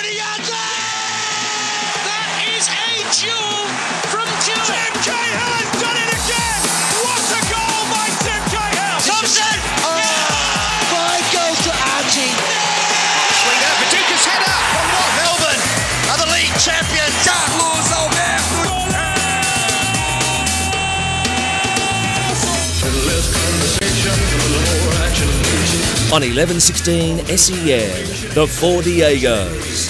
20 yards. That is a duel from Tim Cahill done it again. What a goal by Tim Cahill. Thompson. Five oh, goals to Archie. Swing out, Paducah's header from North Melbourne are the league champions. Carlos Alberto. On 1116 SEN, E the Four Diegos.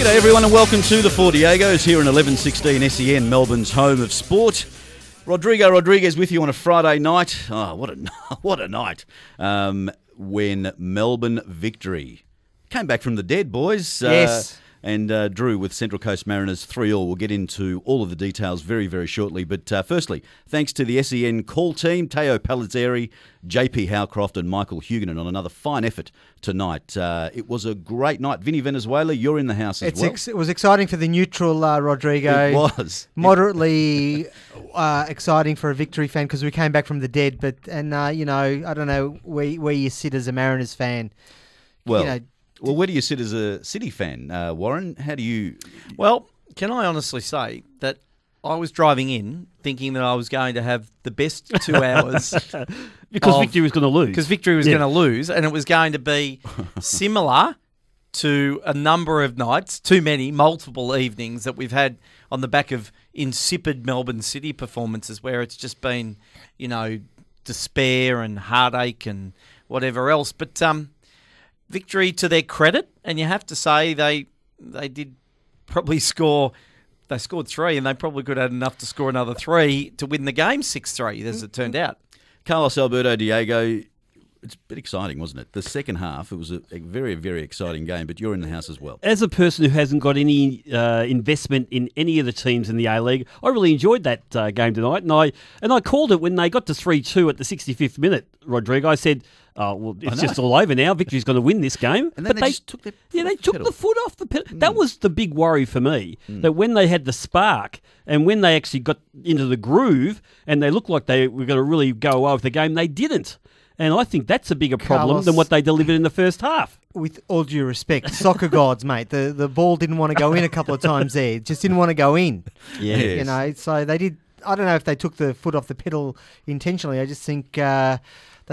G'day everyone and welcome to the Four Diegos here in 1116 SEN, Melbourne's home of sport. Rodrigo Rodriguez with you on a Friday night. Oh, what a what a night! Um, when Melbourne victory came back from the dead, boys. Yes. Uh, and uh, Drew with Central Coast Mariners 3 all. We'll get into all of the details very, very shortly. But uh, firstly, thanks to the SEN call team, Teo Palazzeri, JP Howcroft, and Michael Huguenin on another fine effort tonight. Uh, it was a great night. Vinny Venezuela, you're in the house as It's well. ex- it was exciting for the neutral uh, Rodrigo. It was. moderately uh, exciting for a victory fan because we came back from the dead. But and uh, you know, I don't know where where you sit as a Mariners fan. Well, you know, well, where do you sit as a City fan, uh, Warren? How do you? Well, can I honestly say that I was driving in thinking that I was going to have the best two hours Because of- Victory was going to lose. because victory was Yeah. going to lose, and it was going to be similar to a number of nights, too many, multiple evenings that we've had on the back of insipid Melbourne City performances, where it's just been, you know, despair and heartache and whatever else. But um, victory to their credit, and you have to say they they did probably score. They scored three, and they probably could have had enough to score another three to win the game six three, as it turned out. Carlos Alberto Diego. It's a bit exciting, wasn't it? The second half, it was a, a very, very exciting game. But you're in the house as well. As a person who hasn't got any uh, investment in any of the teams in the A League, I really enjoyed that uh, game tonight, and I and I called it when they got to three two at the sixty fifth minute. Rodrigo, I said, "Oh well, it's just all over now. Victory's going to win this game." And then they just took their yeah, they off the took pedal. the foot off the pedal. That mm. was the big worry for me. Mm. That when they had the spark and when they actually got into the groove and they looked like they were going to really go away with the game, they didn't. And I think that's a bigger problem Carlos- than what they delivered in the first half. with all due respect, soccer gods, mate. The the ball didn't want to go in a couple of times there. It just didn't want to go in. Yes. You know, so they did. I don't know if they took the foot off the pedal intentionally. I just think uh,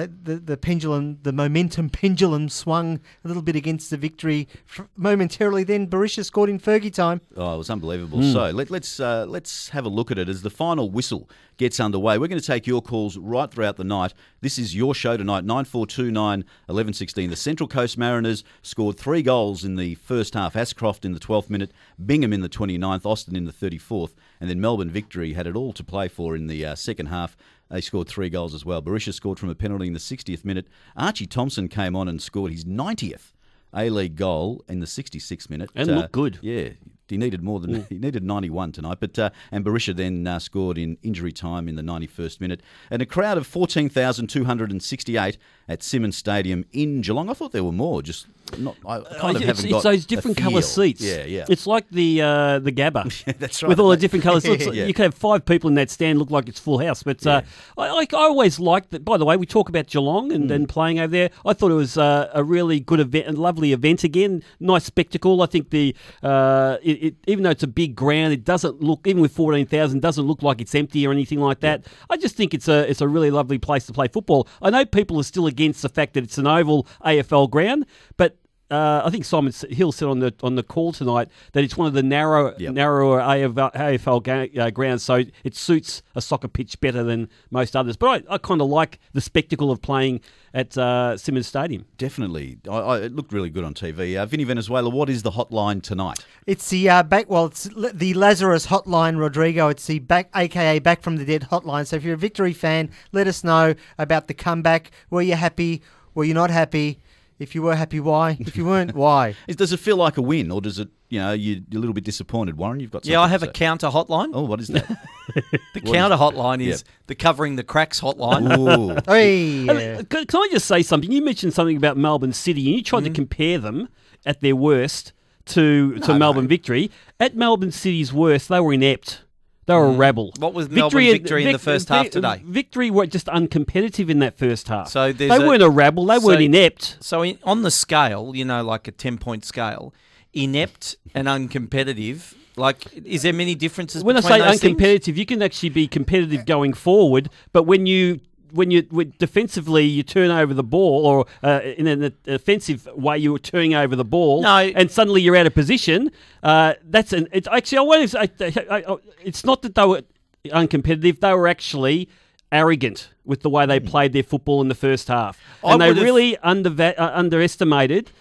the the pendulum, the momentum pendulum, swung a little bit against the victory momentarily. Then Berisha scored in Fergie time. Oh, it was unbelievable. So let, let's uh, let's have a look at it as the final whistle gets underway. We're going to take your calls right throughout the night. This is your show tonight, 9429 1116. The Central Coast Mariners scored three goals in the first half. Ascroft in the 12th minute, Bingham in the 29th, Austin in the 34th, and then Melbourne Victory had it all to play for in the uh, second half. They scored three goals as well. Berisha scored from a penalty in the 60th minute. Archie Thompson came on and scored his 90th A League goal in the 66th minute. And looked good. Yeah, he needed more than he needed 91 tonight. But uh, and Berisha then uh, scored in injury time in the 91st minute. And a crowd of 14,268 at Simonds Stadium in Geelong. I thought there were more. Just not. I kind of it's, haven't it's got those different colour seats. Yeah, yeah. It's like the uh, the Gabba. yeah, that's right. With all the different colours. Like Yeah. You could have five people in that stand, look like it's full house. But uh, I, I, I always liked that. By the way, we talk about Geelong and, Mm. and playing over there. I thought it was uh, a really good event, a lovely event again. Nice spectacle. I think the uh, it, it, even though it's a big ground, it doesn't look even with fourteen thousand doesn't look like it's empty or anything like that. I just think it's a it's a really lovely place to play football. I know people are still against the fact that it's an oval AFL ground, but uh, I think Simon Hill said on the on the call tonight that it's one of the narrow Yep. narrower AFL, AFL ga- uh, grounds, so it suits a soccer pitch better than most others. But I, I kind of like the spectacle of playing at uh, Simonds Stadium. Definitely. I, I, it looked really good on TV. Uh, Vinny Venezuela, what is the hotline tonight? It's the uh, back. Well, it's l- the Lazarus Hotline, Rodrigo. It's the back, aka Back from the Dead Hotline. So if you're a Victory fan, let us know about the comeback. Were you happy? Were you not happy? If you were happy, why? If you weren't, why? Does it feel like a win, or does it? You know, you, you're a little bit disappointed. Warren, you've got. Yeah, I have to a say. counter hotline. Oh, what is that? the counter hotline is Yep. the covering the cracks hotline. Ooh. Hey, Uh, Can, can I just say something? You mentioned something about Melbourne City, and you tried Mm-hmm. to compare them at their worst to to Melbourne Victory. At Melbourne City's worst, they were inept. They were a mm. rabble. What was Melbourne victory in the first half today? Victory were just uncompetitive in that first half. So they a- weren't a rabble. They so- weren't inept. So in, on the scale, you know, like a ten point scale, inept and uncompetitive. Like, is there many differences? When I say those things? uncompetitive, you can actually be competitive going forward, but when you when you when defensively you turn over the ball, or uh, in an offensive way you're turning over the ball, No. and suddenly you're out of position. Uh, that's an. It's actually I want to. say- I, I, I, it's not that they were uncompetitive; they were actually arrogant with the way they played their football in the first half, and they really underva- uh, underestimated.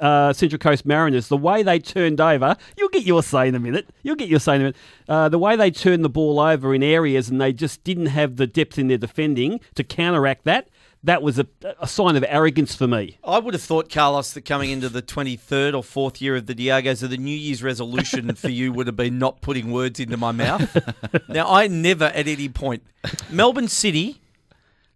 Uh, Central Coast Mariners, the way they turned over, you'll get your say in a minute. You'll get your say in a minute. Uh, the way they turned the ball over in areas and they just didn't have the depth in their defending to counteract that, that was a, a sign of arrogance for me. I would have thought, Carlos, that coming into the 23rd or 4th year of the Diegos, that the New Year's resolution for you would have been not putting words into my mouth. now, I never at any point. Melbourne City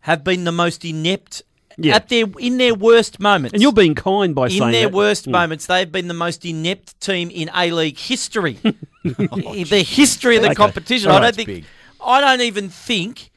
have been the most inept Yeah. at their in their worst moments. And you're being kind by saying in their that. worst Mm. moments, they've been the most inept team in A League history. the history of the Okay. competition. Oh, I don't think. big. I don't even think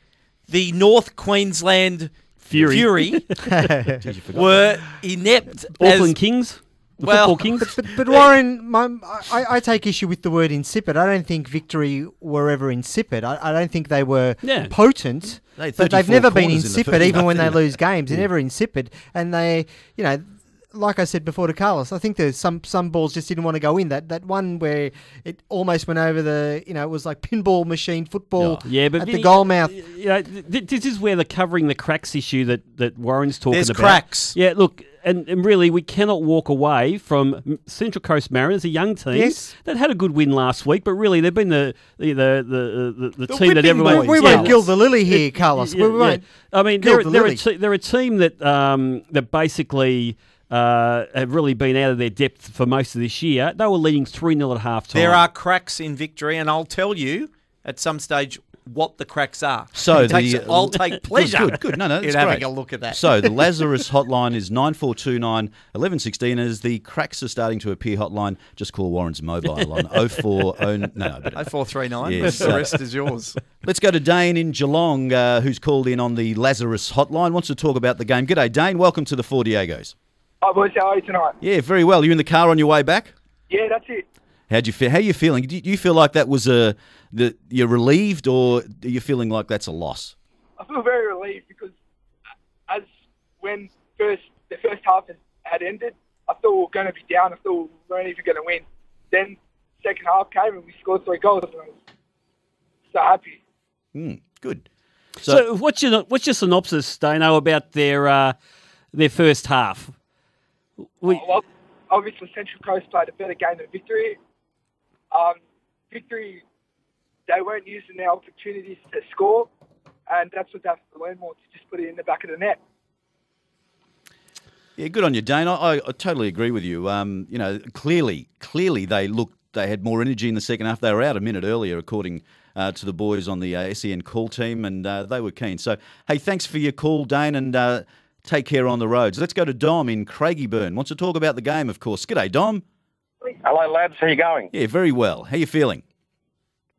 the North Queensland Fury. were inept. Auckland Kings, Well- football Kings. But, but Warren, my, I, I take issue with the word insipid. I don't think victory were ever insipid. I, I don't think they were Yeah. potent. They but they've never been corners in insipid, even when they they? lose games. They're never insipid. And they, you know, like I said before to Carlos, I think there's some some balls just didn't want to go in. That that one where it almost went over the, you know, it was like pinball machine football Yeah, but at you- the goal mouth. You know, th- th- this is where the covering the cracks issue that, that Warren's talking There's about. cracks. Yeah, look, and, and really, we cannot walk away from Central Coast Mariners, a young team Yes. that had a good win last week, but really they've been the the the the, the, the The team that whipping everyone. boys. We Yeah. won't gild the lily here, Carlos. Yeah, we yeah. won't. I mean, gild they're, the they're, a te- they're a team that um, that basically uh, have really been out of their depth for most of this year. They were leading 3 0 at half time. There are cracks in victory, and I'll tell you at some stage what the cracks are. So It takes- the- I'll take pleasure. Good, good. No, no, in that's having great. a look at that. So the Lazarus hotline is 9429 1116. As the cracks are starting to appear hotline, just call Warren's mobile on 040. No, no, but Oh four three nine. Yes. The rest is yours. Let's go to Dane in Geelong, uh, who's called in on the Lazarus hotline. Wants to talk about the game. G'day, Dane. Welcome to the Four Diegos. Hi boys, how are you tonight? Yeah, very well. You in the car on your way back? Yeah, that's it. How'd you feel? How are you feeling? Do you- feel like that was a that you're relieved, or are you feeling like that's a loss? I feel very relieved because as when first the first half had- had ended, I thought we were going to be down. I thought we weren't even going to win. Then second half came and we scored three goals. And I was so happy. Hmm, good. So, what's your what's your synopsis, Dano, about their uh, their first half? We, Well, obviously Central Coast played a better game than Victory. Um, Victory, they weren't using their opportunities to score, and that's what they have to learn more to just put it in the back of the net. Yeah, good on you, Dane. I, I, I totally agree with you. Um, you know, clearly, clearly they looked they had more energy in the second half. They were out a minute earlier, according uh, to the boys on the uh, SEN call team, and uh, they were keen. So, hey, thanks for your call, Dane, and uh, take care on the roads. Let's go to Dom in Craigieburn. Wants to talk about the game, of course. G'day, Dom. Hello, lads. How you going? Yeah, very well. How you feeling?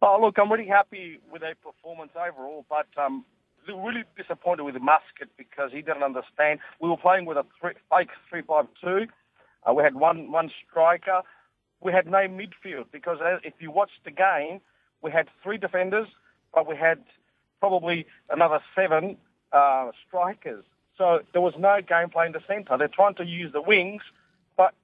Oh, look, I'm really happy with their performance overall, but um, really disappointed with Muscat because he didn't understand. We were playing with a three, fake three-five-two. Uh, we had one one striker. We had no midfield because if you watch the game, we had three defenders, but we had probably another seven uh, strikers. So there was no gameplay in the centre. They're trying to use the wings, but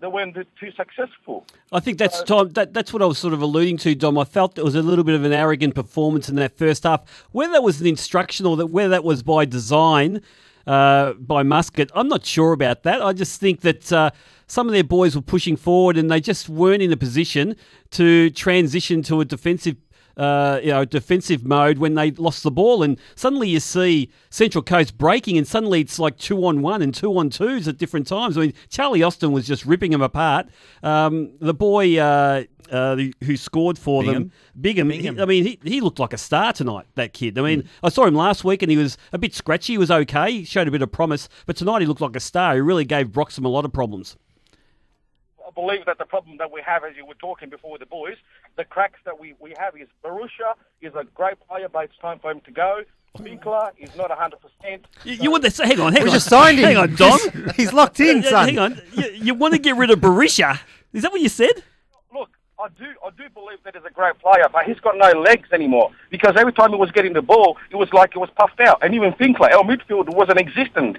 they weren't too successful. I think that's Tom. That, that's what I was sort of alluding to, Dom. I felt it was a little bit of an arrogant performance in that first half. Whether that was an instruction or that whether that was by design uh, by Muscat, I'm not sure about that. I just think that uh, some of their boys were pushing forward and they just weren't in a position to transition to a defensive. Uh, you know, defensive mode when they lost the ball, and suddenly you see Central Coast breaking, and suddenly it's like two on one and two on twos at different times. I mean, Charlie Austin was just ripping them apart. Um, the boy uh, uh, who scored for them, Bigham, he- I mean, he, he looked like a star tonight. That kid. I mean, I saw him last week, and he was a bit scratchy. He was okay. He showed a bit of promise, but tonight he looked like a star. He really gave Broxham a lot of problems. I believe that the problem that we have, as you were talking before with the boys, the cracks that we, we have is Berisha is a great player, but it's time for him to go. Finkler is not 100%. You, you want to say, hang on, hang We on. just signed him. Hang on, Dom. He's, he's locked in, son. hang on. You, you want to get rid of Berisha? Is that what you said? Look, I do I do believe that he's a great player, but he's got no legs anymore. Because every time he was getting the ball, it was like it was puffed out. And even Finkler, our midfield wasn't existent.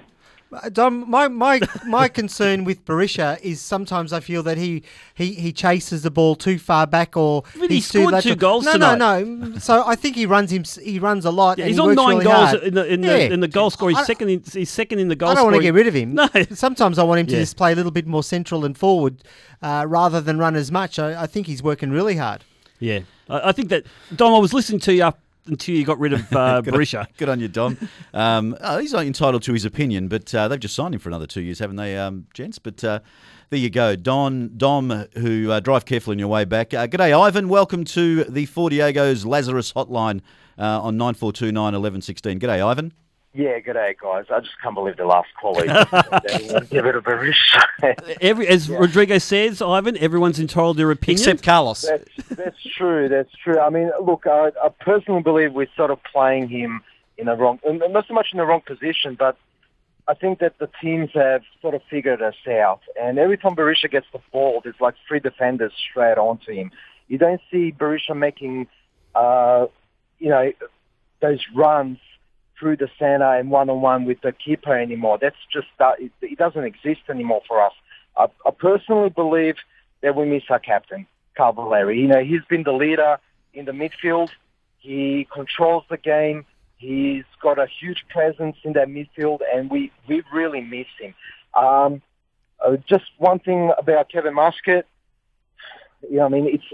Dom, my, my, my concern with Berisha is sometimes I feel that he, he, he chases the ball too far back or But he he's too scored two goals no, tonight. No, no, So I think he runs him. He runs a lot. Yeah, and he's he on nine really goals hard. in the in the, in the goal score. He's second. In, he's second in the goal. I don't want to get rid of him. No. Sometimes I want him to Yeah. just play a little bit more central and forward uh, rather than run as much. I, I think he's working really hard. Yeah, I, I think that Dom. I was listening to you up until you got rid of uh, Good on- Berisha. Good on you, Dom. Um, uh, he's not entitled to his opinion, but uh, they've just signed him for another two years, haven't they, um, gents? But uh, there you go, Don, Dom, who uh, drive carefully on your way back. Uh, g'day, Ivan. Welcome to the Four Diego's Lazarus Hotline uh, on nine four two nine eleven sixteen. G'day, Ivan. Yeah, good day, guys. I just can't believe the last caller. Give it a Berisha. Every, as Rodrigo says, Ivan, everyone's entitled to their opinion. Except Carlos. that's, that's true. That's true. I mean, look, I, I personally believe we're sort of playing him in the wrong, not so much in the wrong position, but I think that the teams have sort of figured us out. And every time Berisha gets the ball, there's like three defenders straight onto him. You don't see Barisha making, uh, you know, those runs through the center and one-on-one with the keeper anymore. That's just uh, it, it doesn't exist anymore for us. I, I personally believe that we miss our captain, Carl Valeri. You know, he's been the leader in the midfield. He controls the game. He's got a huge presence in that midfield, and we, we really miss him. Um, uh, just one thing about Kevin Muscat. You know, I mean, it's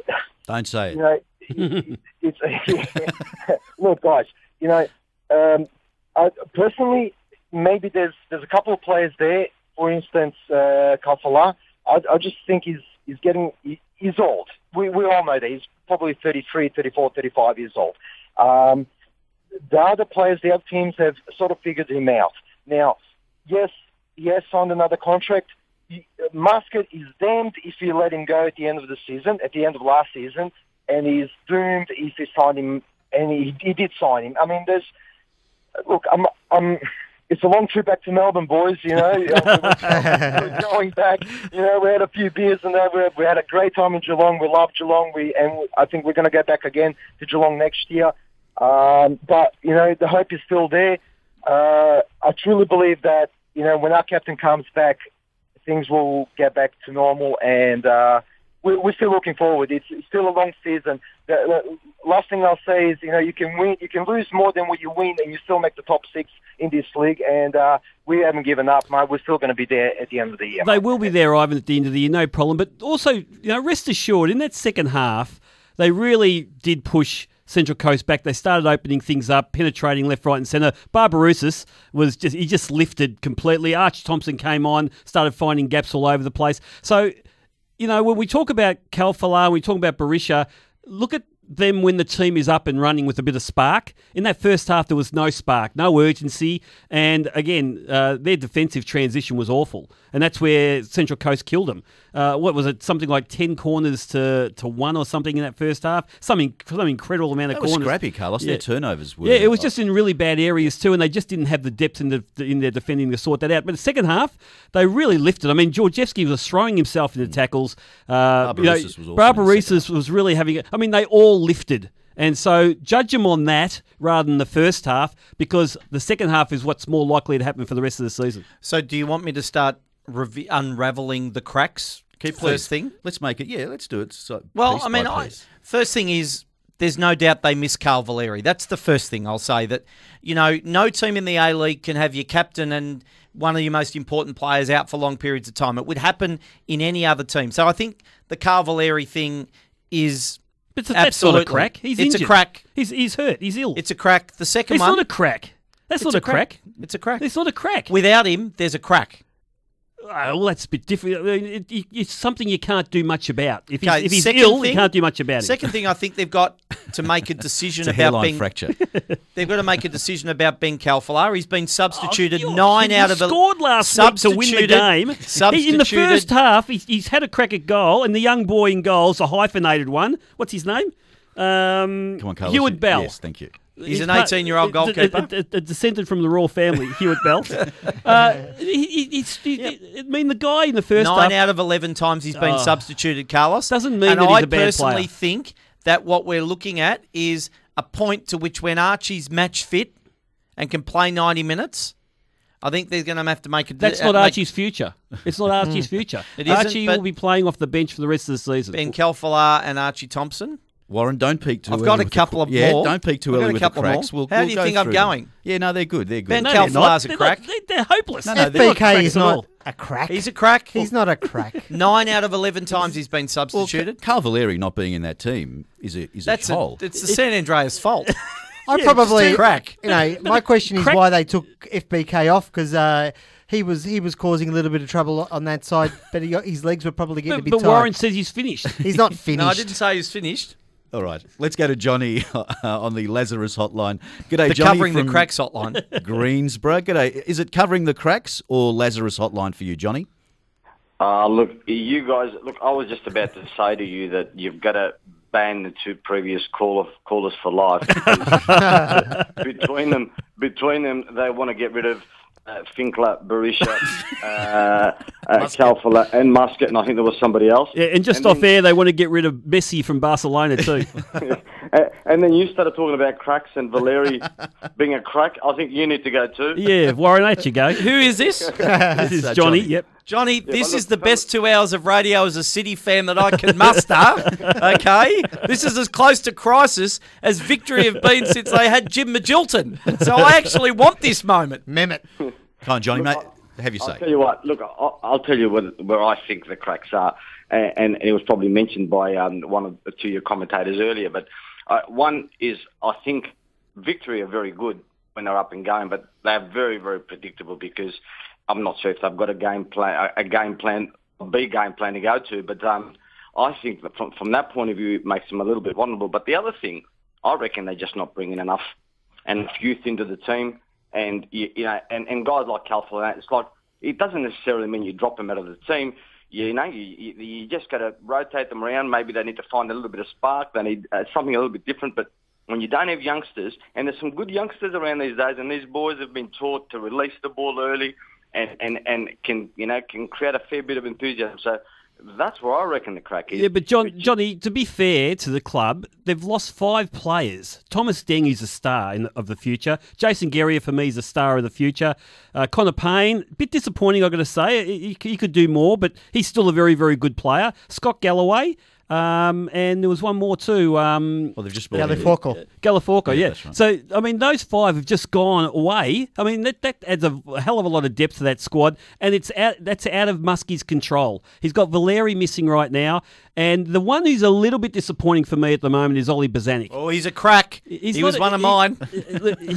Don't say you it. know, it's look, guys. You know, um, I, personally, maybe there's there's a couple of players there. For instance, uh, Khalfallah. I, I just think he's he's getting he's old. We we all know that he's probably 33, 34, 35 years old. Um, the other players, the other teams have sort of figured him out. Now, yes, he has signed another contract. Muscat is damned if you let him go at the end of the season, at the end of last season, and he's doomed if he signed him, and he, he did sign him. I mean, there's look, I'm, I'm. It's a long trip back to Melbourne, boys. You know, we're going back. You know, we had a few beers and. We, we had a great time in Geelong. We love Geelong. We and I think we're going to go back again to Geelong next year. Um, but you know, the hope is still there. Uh, I truly believe that you know when our captain comes back, things will get back to normal, and uh, we're, we're still looking forward. It's, it's still a long season. The, last thing I'll say is, you know, you can win, you can lose more than what you win, and you still make the top six in this league. And uh, we haven't given up, mate. We're still going to be there at the end of the year. They will be there, Ivan, at the end of the year, no problem. But also, you know, rest assured, in that second half, they really did push Central Coast back. They started opening things up, penetrating left, right, and centre. Barbarouses was just he just lifted completely. Arch Thompson came on, started finding gaps all over the place. So, you know, when we talk about Khalfallah, we talk about Berisha, look at them when the team is up and running with a bit of spark. In that first half, there was no spark, no urgency, and again, uh, their defensive transition was awful, and that's where Central Coast killed them. Uh, what was it? Something like ten corners to, to one or something in that first half. Something some incredible amount of That was scrappy, Carlos. Their turnovers were. Yeah, it was just in really bad areas too, and they just didn't have the depth in the in their defending to sort that out. But the second half, they really lifted. I mean, Georgievski was throwing himself into tackles. Uh, you know, was awesome in the second Barbarouses was really having. I mean, they all lifted. And so judge them on that rather than the first half because the second half is what's more likely to happen for the rest of the season. So, do you want me to start rev- unraveling the cracks? Keep first thing. Let's make it. Yeah, let's do it. So, Well, I mean, I, first thing is there's no doubt they miss Carl Valeri. That's the first thing I'll say. That you know, no team in the A League can have your captain and one of your most important players out for long periods of time. It would happen in any other team. So I think the Carl Valeri thing is. But that's not a crack. He's it's injured. a crack. He's, he's hurt. He's ill. It's a crack. The second It's one. not a crack. That's It's not a crack. It's a crack. It's not a crack. Without him, there's a crack. Well, that's a bit different. I mean, it, it, it's something you can't do much about. If he's, if he's ill, thing- you can't do much about it. Second thing, I think they've got to make a decision It's a about hairline being. fracture. They've got to make a decision about Ben Khalfallah. He's been substituted Oh, nine he out of a- scored last week to win the game. He- in the first half, he's, he's had a crack at goal, and the young boy in goals, a hyphenated one. What's his name? Um, Come on, Carlos. Hewitt you- Bell. Yes, thank you. He's an 18-year-old a- goalkeeper. A, a, a descendant from the royal family, Hewitt Bell. uh, he, he, he- I mean, the guy in the first Nine half. out of eleven times he's been Oh. substituted, Carlos. Doesn't mean and that he's I a bad personally player. think that what we're looking at is a point to which when Archie's match fit and can play ninety minutes, I think they're going to have to make a. That's uh, not Archie's future. It's not Archie's future. It isn't, Archie will be playing off the bench for the rest of the season. Ben Khalfallah and Archie Thompson. Warren, don't peak too I've early. got a with the couple cr- of yeah, more. don't peak too I've got early a with couple the more. cracks. We'll, How we'll do you think I'm through them. going? Yeah, no, they're good. They're good. Ben No, they're not. Khalfallah's a They're crack. Not, they- they're hopeless. No, They're not FBK cracks is not all. a crack. He's a crack. He's not a crack. Nine out of eleven times he's been well, substituted. Carl Valeri not being in that team is a is That's a a, it's the San Andreas fault. I Yeah, probably it's crack. You know, my question is why they took FBK off because uh, he was he was causing a little bit of trouble on that side, but he got, his legs were probably getting But, a bit but tired. Warren says he's finished. He's not finished. no, I didn't say he's finished. All right, let's go to Johnny uh, on the Lazarus hotline. G'day, The Johnny covering from the cracks hotline. Greensborough. G'day. Is it covering the cracks or Lazarus hotline for you, Johnny? Uh, look, you guys, look, I was just about to say to you that you've got to ban the two previous call of, callers for life. between them, between them, they want to get rid of uh, Finkler, Berisha, uh, uh, Khalfallah, and Muscat, and I think there was somebody else. Yeah, and just And off then- air, they want to get rid of Messi from Barcelona too. And then you started talking about cracks and Valeri being a crack. I think you need to go too. yeah, Warren, out you go. Who is this? This is uh, Johnny. Johnny. Yep. Johnny, this is the best two hours of radio as a City fan that I can muster. okay, this is as close to crisis as victory have been since they had Jim Magilton. So I actually want this moment. Mehmet. Come on, Johnny, mate. Have your I'll say. tell you what. Look, I'll, I'll tell you what, where I think the cracks are, and, and it was probably mentioned by um, one of the two of your commentators earlier. But uh, one is, I think, Victory are very good when they're up and going, but they're very, very predictable because I'm not sure if they've got a game plan, a, game plan, a B game plan to go to. But um, I think that from, from that point of view, it makes them a little bit vulnerable. But the other thing, I reckon they're just not bringing enough enough youth into the team, and you, you know, and, and guys like Calford, it's like it doesn't necessarily mean you drop them out of the team. You know, you, you, you just got to rotate them around. Maybe they need to find a little bit of spark. They need uh, something a little bit different. But when you don't have youngsters, and there's some good youngsters around these days, and these boys have been taught to release the ball early, and and and can you know can create a fair bit of enthusiasm. So that's where I reckon the crack is. Yeah, but John, Johnny, to be fair to the club, they've lost five players. Thomas Deng is a star in, of the future. Jason Geria, for me, is a star of the future. Uh, Connor Pain, bit disappointing, I've got to say. He, he- he could do more, but he's still a very, very good player. Scott Galloway, um, and there was one more too. Um, Well, they've just bought Galiforco. Galaforco, yeah. that's right. So, I mean, those five have just gone away. I mean, that, that adds a hell of a lot of depth to that squad, and it's out, that's out of Muskie's control. He's got Valeri missing right now, and the one who's a little bit disappointing for me at the moment is Ollie Bozanic. Oh, he's a crack. He's he was a- one of he- mine. he's,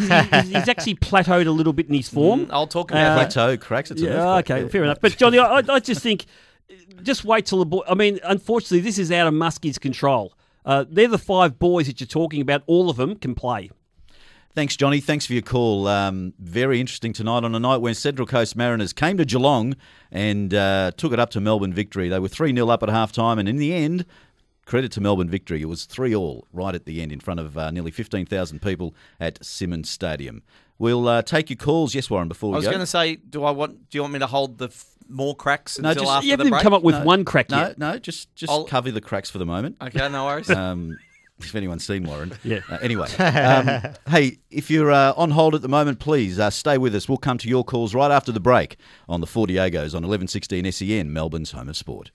he's- he's actually plateaued a little bit in his form. I'll talk about that. Plateau cracks. It's an Yeah, okay, fair enough. But Johnny, I, I- I just think, just wait till the boy. I mean, unfortunately, this is out of Muskie's control. Uh, they're the five boys that you're talking about. All of them can play. Thanks, Johnny. Thanks for your call. Um, very interesting tonight on a night when Central Coast Mariners came to Geelong and uh, took it up to Melbourne victory. They were 3 0 up at half time, and in the end, credit to Melbourne victory. It was 3 all right at the end in front of uh, nearly 15,000 people at Simonds Stadium. We'll uh, take your calls. Yes, Warren, before we I was going to say, do I want? Do you want me to hold the f- more cracks No, until just- after You haven't the break? come up with No, one crack no, yet. no, just just I'll- cover the cracks for the moment. Okay, no worries. Um, if anyone's seen Warren. Yeah. Uh, anyway, um, hey, if you're uh, on hold at the moment, please uh, stay with us. We'll come to your calls right after the break on the Four Diegos on 1116 SEN, Melbourne's home of sport.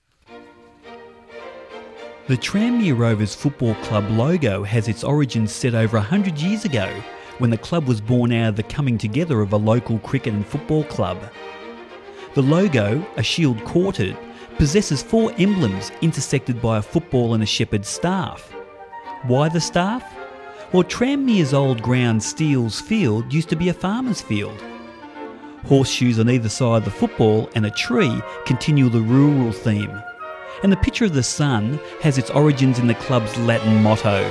The Tranmere Rovers Football Club logo has its origins set over 100 years ago when the club was born out of the coming together of a local cricket and football club. The logo, a shield quartered, possesses four emblems intersected by a football and a shepherd's staff. Why the staff? Well, Tranmere's old ground Steele's Field used to be a farmer's field. Horseshoes on either side of the football and a tree continue the rural theme. And the picture of the sun has its origins in the club's Latin motto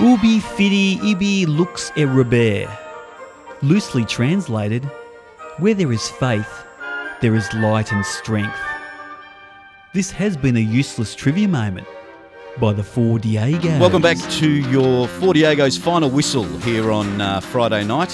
Ubi fidi ibi lux erubere. Loosely translated, where there is faith, there is light and strength. This has been a useless trivia moment by the Four Diegos. Welcome back to your Four Diego's final whistle here on uh, Friday night.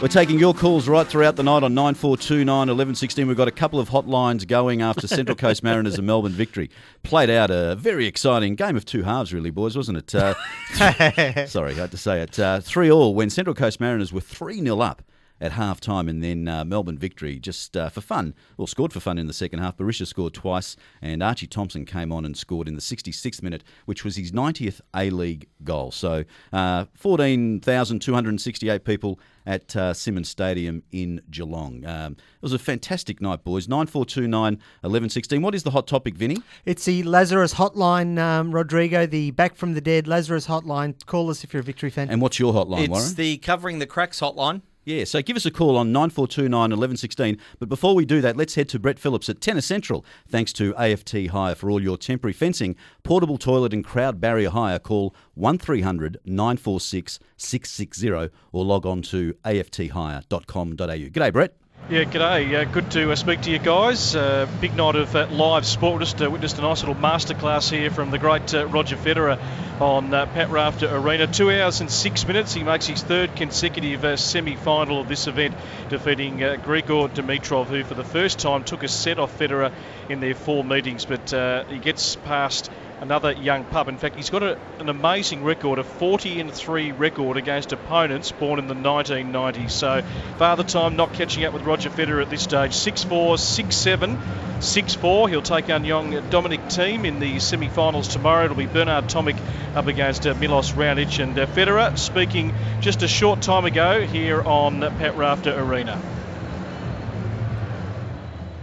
We're taking your calls right throughout the night on 9429 1116. We've got a couple of hotlines going after Central Coast Mariners and Melbourne victory. Played out a very exciting game of two halves, really, boys, wasn't it? Uh, sorry, I had to say it. Uh, three all when Central Coast Mariners were 3 0 up at half time, and then uh, Melbourne victory just uh, for fun. Well, scored for fun in the second half. Berisha scored twice, and Archie Thompson came on and scored in the 66th minute, which was his 90th A League goal. So, uh, 14,268 people at uh, Simonds Stadium in Geelong. Um, it was a fantastic night, boys. 9429 1116. What is the hot topic, Vinny? It's the Lazarus hotline, um, Rodrigo, the back from the dead Lazarus hotline. Call us if you're a victory fan. And what's your hotline, it's Warren? the covering the cracks hotline. Yeah, so give us a call on 9429 1116. But before we do that, let's head to Brett Phillips at Tennis Central. Thanks to AFT Hire for all your temporary fencing, portable toilet, and crowd barrier hire. Call 1300 946 660 or log on to afthire.com.au. G'day, Brett. Yeah, g'day. Uh, good to uh, speak to you guys. Uh, big night of uh, live sport. We just uh, witnessed a nice little masterclass here from the great uh, Roger Federer on Pat Rafter Arena. Two hours and six minutes. He makes his third consecutive semi-final of this event, defeating Grigor Dimitrov, who for the first time took a set off Federer in their four meetings. But he gets past another young pup. In fact, he's got a, an amazing record, a 40 and 3 record against opponents born in the 1990s. So, father time not catching up with Roger Federer at this stage. 6 4, 6 7, 6 4. He'll take on young Dominic Thiem in the semi finals tomorrow. It'll be Bernard Tomic up against uh, Milos Raonic. And uh, Federer speaking just a short time ago here on Pat Rafter Arena.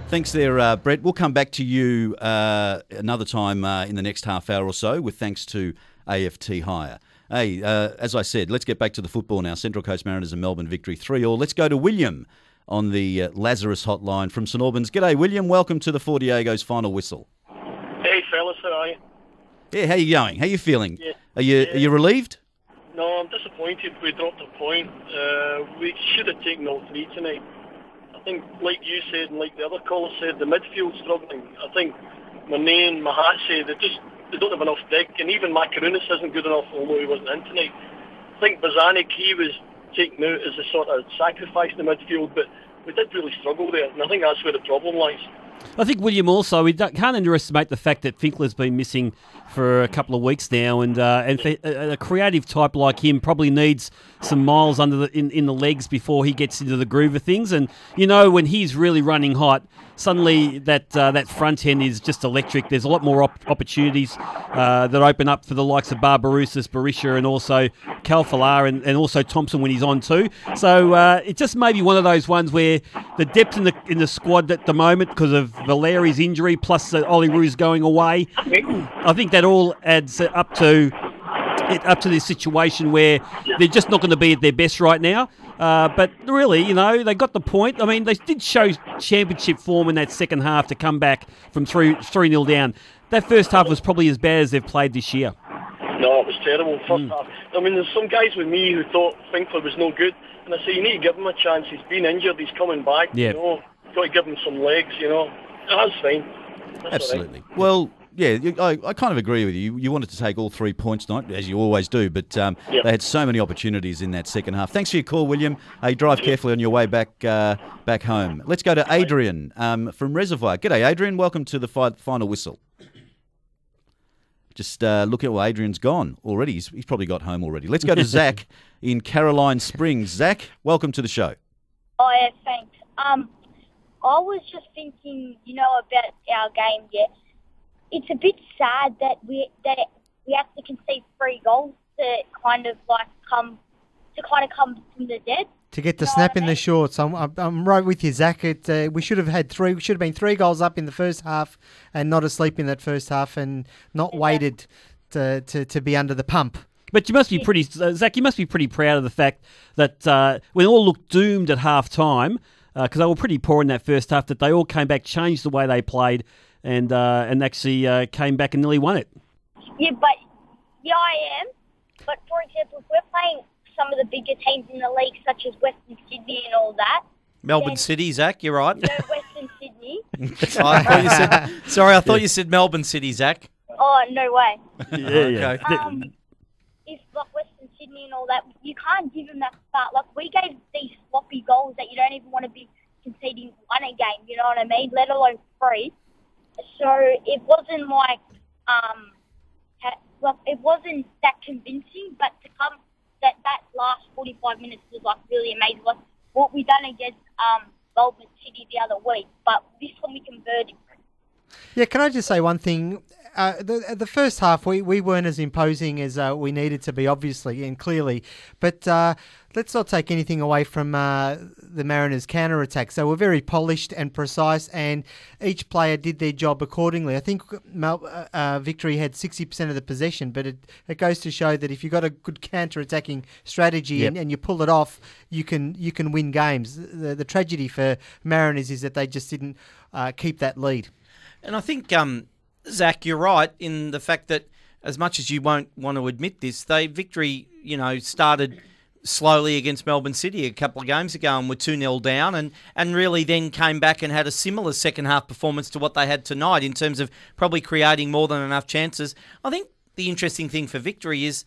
Thanks there, uh, Brett. We'll come back to you uh, another time uh, in the next half hour or so with thanks to AFT Hire. Hey, uh, as I said, let's get back to the football now. Central Coast Mariners and Melbourne victory 3 all. Let's go to William on the uh, Lazarus hotline from St Albans. G'day, William. Welcome to the Four Diego's final whistle. Hey, fellas, how are you? Yeah, how you going? How you feeling? Yeah. Are you are you relieved? No, I'm disappointed we dropped a point. Uh, we should have taken all three tonight. Think, like you said and like the other caller said, the midfield's struggling. I think Monet and Mahazi, they just they don't have enough dig, and even Makarounas isn't good enough, although he wasn't in tonight. I think Bozanic, he was taken out as a sort of sacrifice in the midfield, but we did really struggle there, and I think that's where the problem lies. I think William also we can't underestimate the fact that Finkler's been missing for a couple of weeks now, and uh, and a, a creative type like him probably needs some miles under the in, in the legs before he gets into the groove of things. And you know when he's really running hot, suddenly that uh, that front end is just electric. There's a lot more op- opportunities uh, that open up for the likes of Barbarouses, Berisha, and also Khalfallah, and, and also Thompson when he's on too. So uh, it just may be one of those ones where the depth in the in the squad at the moment because of Valeri's injury plus uh, Ollie Roos going away, I think that all adds up to it up to this situation where they're just not going to be at their best right now. Uh, but really, you know, they got the point. I mean, they did show championship form in that second half to come back from three three nil down. That first half was probably as bad as they've played this year. No, it was terrible. First half. I mean, there's some guys with me who thought Finkler was no good, and I say you need to give him a chance. He's been injured. He's coming back. Yeah. You know, got to give him some legs. You know, that's fine. That's all right. Absolutely. Well, yeah, you- I, I kind of agree with you. You wanted to take all three points tonight, as you always do, but um, Yep. they had so many opportunities in that second half. Thanks for your call, William. Hey, drive carefully on your way back uh, back home. Let's go to Adrian um, from Reservoir. G'day, Adrian. Welcome to the fi- final whistle. Just uh, look at well, Adrian's gone already. He's, he's probably got home already. Let's go to Zach in Caroline Springs. Zach, welcome to the show. Oh yeah, thanks. Um, I was just thinking, you know, about our game. Yeah, it's a bit sad that we that we have to concede three goals to kind of like come to kind of come from the dead. To get the snap in the shorts, I'm, I'm, I'm right with you, Zach. It, uh, we should have had three. We should have been three goals up in the first half, and not asleep in that first half, and not waited to, to, to be under the pump. But you must be pretty, uh, Zach. You must be pretty proud of the fact that uh, when all looked doomed at half time, because they were pretty poor in that first half. That they all came back, changed the way they played, and uh, and actually uh, came back and nearly won it. Yeah, but yeah, I am. But for example, if we're playing some of the bigger teams in the league, such as Western Sydney and all that, Melbourne then- City, Zach, you're right. No, Western Sydney. I thought said, sorry, I thought you said Melbourne City, Zach. Oh no way. Yeah, yeah. Okay. Um, if like Western Sydney and all that, you can't give them that start. Like we gave these sloppy goals that you don't even want to be conceding one a game. You know what I mean? Let alone three. So it wasn't like um, like it wasn't that convincing. But to come that that last forty five minutes was like really amazing. Like what we done against um Melbourne City the other week, but this one we converted. Yeah, can I just say one thing? Uh, the the first half we, we weren't as imposing as uh, we needed to be, obviously and clearly. But uh, let's not take anything away from uh, the Mariners' counter attacks. They were very polished and precise, and each player did their job accordingly. I think uh, uh, Victory had sixty percent of the possession, but it, it goes to show that if you've got a good counter attacking strategy and, Yep. and you pull it off, you can you can win games. The, the tragedy for Mariners is that they just didn't uh, keep that lead. And I think, um, Zach, you're right in the fact that as much as you won't want to admit this, they victory, you know, started slowly against Melbourne City a couple of games ago and were 2 0 down and, and really then came back and had a similar second half performance to what they had tonight in terms of probably creating more than enough chances. I think the interesting thing for victory is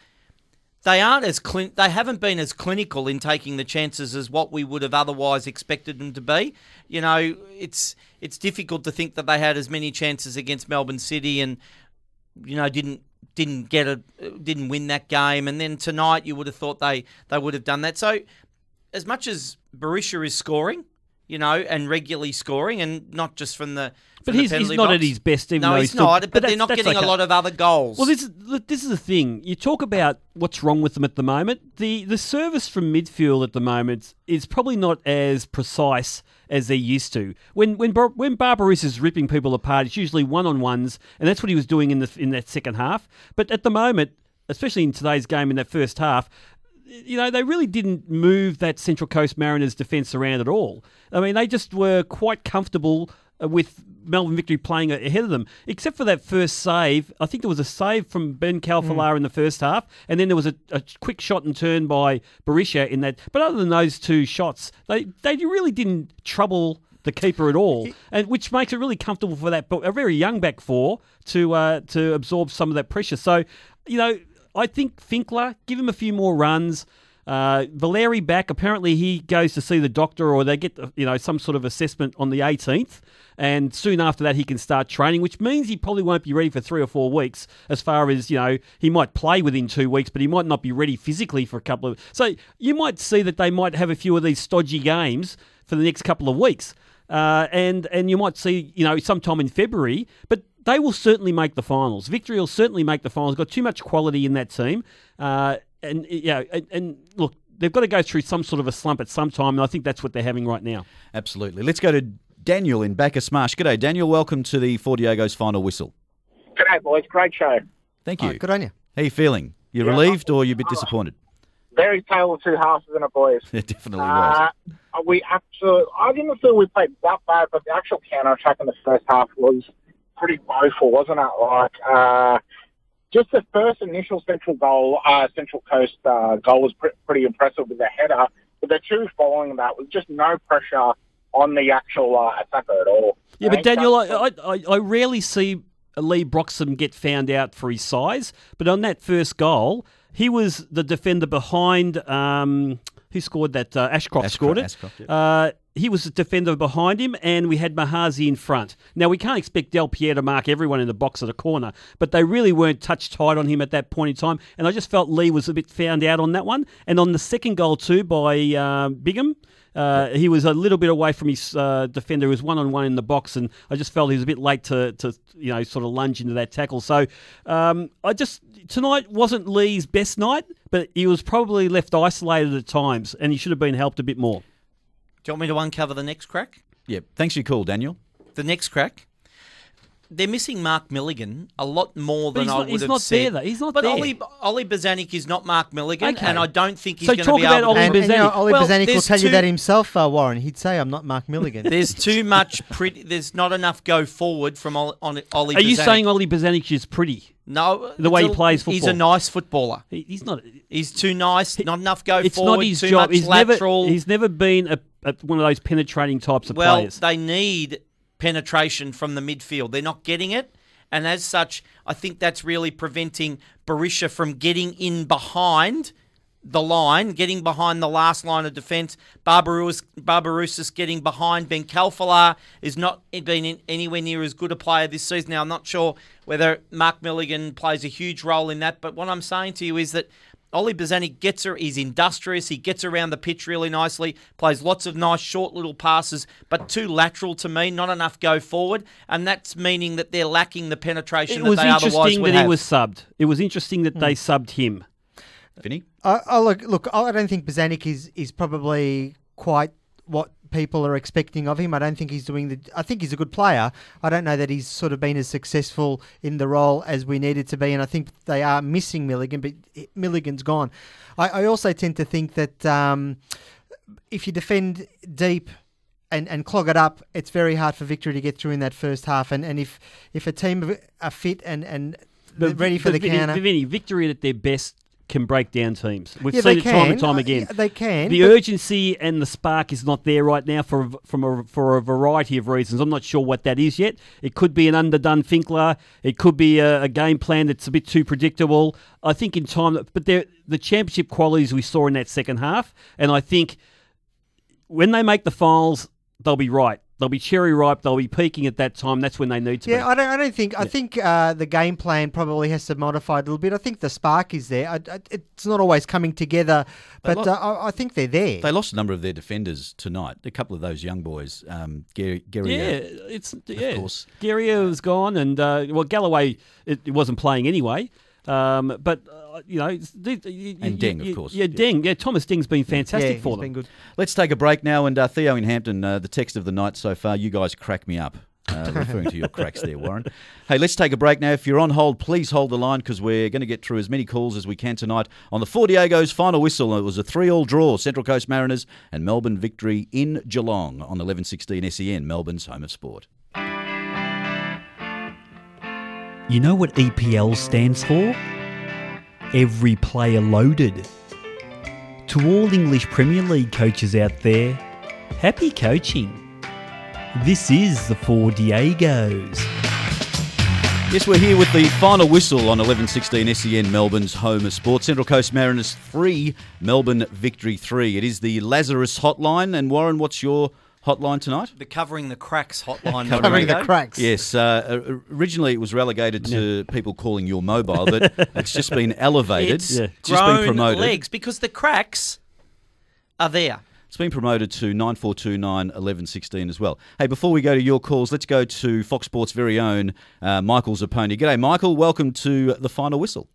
they aren't as they haven't been as clinical in taking the chances as what we would have otherwise expected them to be. You know, it's it's difficult to think that they had as many chances against Melbourne City and you know didn't didn't get a didn't win that game and then tonight you would have thought they they would have done that. So as much as Berisha is scoring, you know, and regularly scoring and not just from the But from the he's, he's not box. at his best, even no, though he's still- not. But, they're not getting okay. a lot of other goals. Well, this is look, this is the thing. You talk about what's wrong with them at the moment. The the service from midfield at the moment is probably not as precise as they used to. When when Bar- when Barbarouses ripping people apart, it's usually one on ones, and that's what he was doing in the in that second half. But at the moment, especially in today's game in that first half. You know, they really didn't move that Central Coast Mariners defence around at all. I mean, they just were quite comfortable uh, with Melbourne Victory playing ahead of them, except for that first save. I think there was a save from Ben Khalfallah in the first half, and then there was a, a quick shot and turn by Berisha in that. But other than those two shots, they they really didn't trouble the keeper at all, and which makes it really comfortable for that a very young back four to uh, to absorb some of that pressure. So, you know, I think Finkler give him a few more runs. Uh, Valeri back. Apparently, he goes to see the doctor, or they get you know some sort of assessment on the 18th, and soon after that he can start training, which means he probably won't be ready for three or four weeks. As far as you know, he might play within two weeks, but he might not be ready physically for a couple of. So you might see that they might have a few of these stodgy games for the next couple of weeks, uh, and and you might see you know sometime in February, but. They will certainly make the finals. Victory will certainly make the finals. Got too much quality in that team. Uh, and yeah, and, and look, they've got to go through some sort of a slump at some time, and I think that's what they're having right now. Absolutely. Let's go to Daniel in Bacchus Marsh. G'day, Daniel. Welcome to the Four Diego's final whistle. G'day, boys. Great show. Thank you. good on you. How you feeling? You Yeah, relieved or you a bit disappointed? Very tale of two halves in a boys. It definitely was. Uh, we absolutely. I didn't feel we played that bad, but the actual counter attack in the first half was pretty woeful, wasn't it? Like, uh, just the first initial Central goal, uh, Central Coast uh, goal was pre- pretty impressive with the header, but the two following that was just no pressure on the actual uh, attacker at all. Yeah, but Daniel, I, I, I rarely see Leigh Broxham get found out for his size, but on that first goal, he was the defender behind. Um, who scored that? Uh, Ashcroft, Ashcroft, scored it. Ashcroft, yep. uh, he was the defender behind him, and we had Mahazi in front. Now, we can't expect Delpierre to mark everyone in the box at a corner, but they really weren't touch tight on him at that point in time. And I just felt Leigh was a bit found out on that one. And on the second goal, too, by uh, Bigham, uh, he was a little bit away from his uh, defender He was one on one in the box, and I just felt he was a bit late to, to you know sort of lunge into that tackle. So um, I just tonight wasn't Leigh's best night, but he was probably left isolated at times, and he should have been helped a bit more. Do you want me to uncover the next crack? Yeah. Thanks for your call, Daniel. The next crack. They're missing Mark Milligan a lot more But than he's I not- would he's have not said. there, though. He's not but there. Ollie, Ollie Bozanic is not Mark Milligan, Okay. and I don't think he's So going to be about able to. Ollie And, and, you know, Ollie Well, Bozanic will there's tell you that himself, uh, Warren. He'd say, I'm not Mark Milligan. There's too much pretty. There's not enough go forward from Ollie, on Ollie. Are you saying Ollie Bozanic is pretty? No, The way it's he plays football. He's a nice footballer. He- he's not. He's too nice. Not enough go It's forward. not his too job. much He's lateral. never. He's never been a, a, one of those penetrating types of well, players. Well, they need penetration from the midfield. They're not getting it. And as such, I think that's really preventing Berisha from getting in behind the line, getting behind the last line of defence. Barbarous, Barbarouses getting behind. Ben Khalfallah is not been anywhere near as good a player this season. Now, I'm not sure whether Mark Milligan plays a huge role in that, but what I'm saying to you is that Ollie Bozanic gets her. He's industrious. He gets around the pitch really nicely. Plays lots of nice short little passes, but too lateral to me. Not enough go forward, and that's meaning that they're lacking the penetration it that was they otherwise interesting would that he was subbed. It was interesting that they hmm. subbed him. Vinny? I, I look, look. I don't think Bozanic is is probably quite what people are expecting of him. I don't think he's doing the. I think he's a good player. I don't know that he's sort of been as successful in the role as we needed to be, and I think they are missing Milligan. But Milligan's gone. I, I also tend to think that um, if you defend deep. And, and clog it up, it's very hard for victory to get through in that first half. And, and if, if a team are fit and, and But- ready for the counter, Vinny, victory at their best can break down teams. We've Yeah, seen they it time and time Uh, again. yeah, they can, The urgency and the spark is not there right now for a- from a, for a variety of reasons. I'm not sure what that is yet. It could be an underdone Finkler. It could be a, a game plan that's a bit too predictable. I think in time, but the championship qualities we saw in that second half, and I think when they make the finals, they'll be right. They'll be cherry ripe. They'll be peaking at that time. That's when they need to Yeah, be. I don't. I don't think. I think uh, the game plan probably has to modify a little bit. I think the spark is there. I, I, it's not always coming together, They but lo- uh, I, I think they're there. They lost a number of their defenders tonight. A couple of those young boys, um, Gary, Gary Yeah, uh, it's of yeah. course. Gary was gone, and uh, well, Galloway it, it wasn't playing anyway. Um, but uh, you know, it's- you- And you- Deng, of course. Yeah, Deng. Yeah, Thomas Deng's been fantastic for them. Let's take a break now. And uh, Theo in Hampton, uh, the text of the night so far, you guys crack me up. Uh, referring to your cracks there, Warren. Hey, let's take a break now. If you're on hold, please hold the line because we're going to get through as many calls as we can tonight on the Four Diego's final whistle. It was a three-all draw, Central Coast Mariners and Melbourne victory in Geelong on 11:16 SEN, Melbourne's home of sport. You know what EPL stands for? Every player loaded. To all English Premier League coaches out there, happy coaching. This is the Four Diegos. Yes, we're here with the final whistle on 11:16 SEN, Melbourne's home of sports. Central Coast Mariners three, Melbourne victory three. It is the Lazarus Hotline, and Warren, what's your hotline tonight? The covering the cracks hotline. Covering the Cracks. Yes. Uh, uh, originally, it was relegated to people calling your mobile, but it's just been elevated. It's It's just grown been promoted. legs because the cracks are there. It's been promoted to 9429 1116 as well. Hey, before we go to your calls, let's go to Fox Sports' very own uh, Michael Zappone. G'day, Michael. Welcome to the final whistle.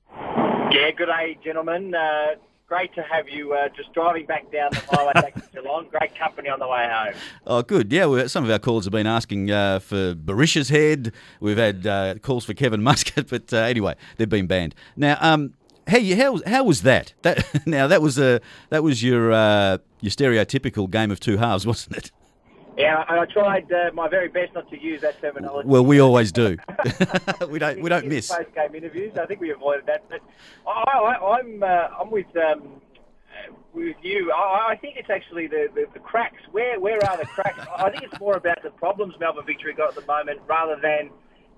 Yeah, good day, gentlemen. Uh, great to have you uh, just driving back down the highway back to Geelong. Great company on the way home. Oh, good. Yeah, we some of our callers have been asking uh, for Berisha's head. We've had uh, calls for Kevin Muscat, but uh, anyway, they've been banned. Now, um, hey, how how was that? That now that was a that was your uh, your stereotypical game of two halves, wasn't it? Yeah, I, I tried uh, my very best not to use that terminology. Well, we always do. we don't we don't miss. Post game interviews. I think we avoided that. But I, I, I'm uh, I'm with um, with you. I, I think it's actually the, the, the cracks. Where where are the cracks? I think it's more about the problems Melbourne Victory got at the moment rather than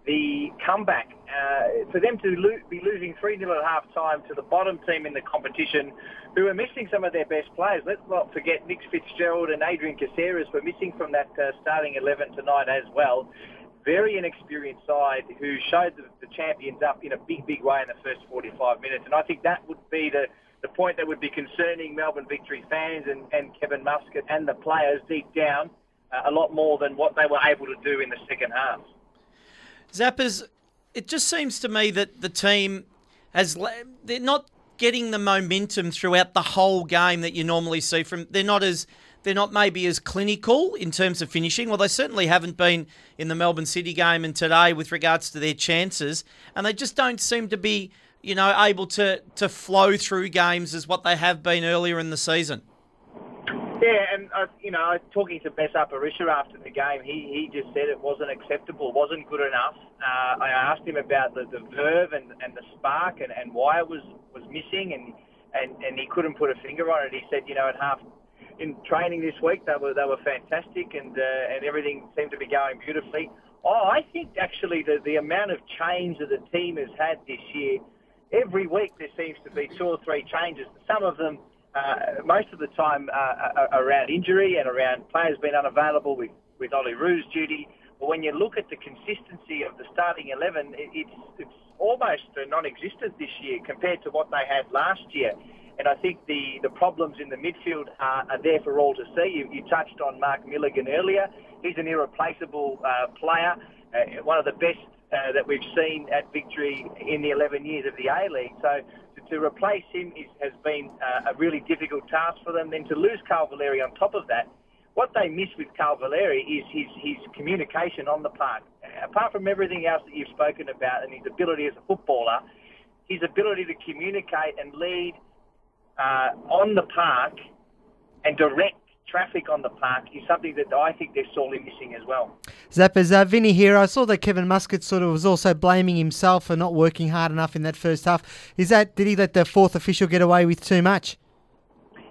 the comeback. Uh, for them to lo- be losing 3 0 at half time to the bottom team in the competition, who are missing some of their best players. Let's not forget Nick Fitzgerald and Adrian Caceres were missing from that uh, starting 11 tonight as well. Very inexperienced side who showed the, the champions up in a big, big way in the first 45 minutes. And I think that would be the, the point that would be concerning Melbourne Victory fans and, and Kevin Muscat and the players deep down uh, a lot more than what they were able to do in the second half. Zappers, it just seems to me that the team has they're not getting the momentum throughout the whole game that you normally see from. They're not as they're not maybe as clinical in terms of finishing. Well, they certainly haven't been in the Melbourne City game and today with regards to their chances, and they just don't seem to be, you know, able to to flow through games as what they have been earlier in the season. Yeah, and uh, you know, talking to Besart Berisha after the game. He he just said it wasn't acceptable, wasn't good enough. Uh, I asked him about the, the verve and, and the spark and, and why it was was missing, and, and and he couldn't put a finger on it. He said, you know, at half in training this week, they were they were fantastic, and uh, and everything seemed to be going beautifully. Oh, I think actually the the amount of change that the team has had this year, every week there seems to be two or three changes. Some of them uh, most of the time uh, around injury and around players being unavailable with, with Olyroos duty. But when you look at the consistency of the starting 11, it, it's, it's almost non-existent this year compared to what they had last year. And I think the, the problems in the midfield are, are there for all to see. You, you touched on Mark Milligan earlier. He's an irreplaceable uh, player, uh, one of the best uh, that we've seen at Victory in the 11 years of the A-League. So to replace him is, has been uh, a really difficult task for them. Then to lose Carl Valeri on top of that, what they miss with Carl Valeri is his, his communication on the park. Apart from everything else that you've spoken about and his ability as a footballer, his ability to communicate and lead uh, on the park and direct traffic on the park is something that I think they're sorely missing as well. Zappers, uh, Vinny here. I saw that Kevin Muscat sort of was also blaming himself for not working hard enough in that first half. Is that did he let the fourth official get away with too much?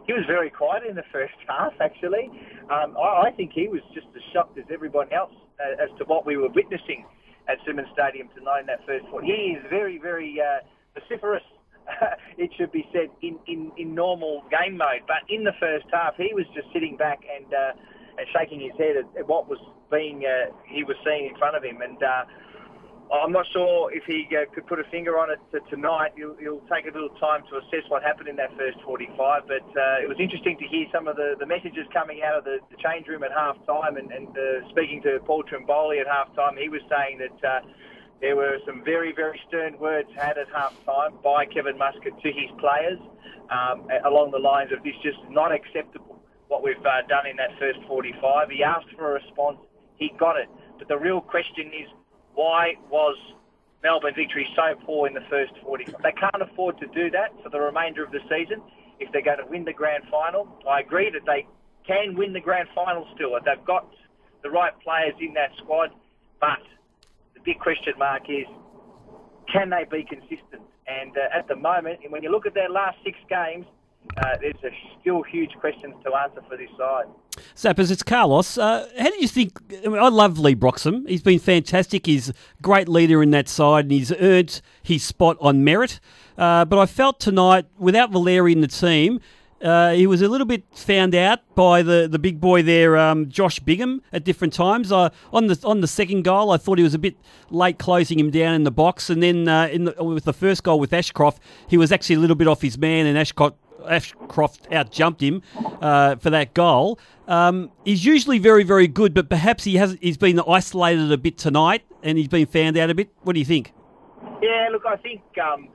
He was very quiet in the first half, actually. Um, I, I, think he was just as shocked as everyone else uh, as to what we were witnessing at Simonds Stadium tonight in that first quarter. He is very, very uh, vociferous it should be said, in, in, in normal game mode. But in the first half, he was just sitting back and uh, and shaking his head at, at what was being uh, he was seeing in front of him. And uh, I'm not sure if he uh, could put a finger on it to tonight. He'll, he'll, take a little time to assess what happened in that first 45. But uh, it was interesting to hear some of the, the messages coming out of the, the change room at half time and, and uh, speaking to Paul Trimboli at half time. He was saying that there were some very, very stern words had at half time by Kevin Muscat to his players um, along the lines of this just not acceptable what we've uh, done in that first 45. He asked for a response. He got it. But the real question is, why was Melbourne victory so poor in the first 45? They can't afford to do that for the remainder of the season if they're going to win the grand final. I agree that they can win the grand final still. They've got the right players in that squad, but big question mark is can they be consistent? And uh, at the moment, when you look at their last six games, uh, there's still huge questions to answer for this side. Sappers, it's Carlos. Uh, how do you think? I, mean, I love Leigh Broxham. He's been fantastic. He's a great leader in that side, and he's earned his spot on merit. Uh, but I felt tonight, without Valeri in the team, uh, he was a little bit found out by the, the big boy there, um, Josh Bingham, at different times. On the on the second goal, I thought he was a bit late closing him down in the box, and then uh, in the, with the first goal with Ascroft, he was actually a little bit off his man, and Ascroft Ascroft out jumped him uh, for that goal. Um, he's usually very, very good, but perhaps he has he's been isolated a bit tonight, and he's been found out a bit. What do you think? Yeah, look, I think um,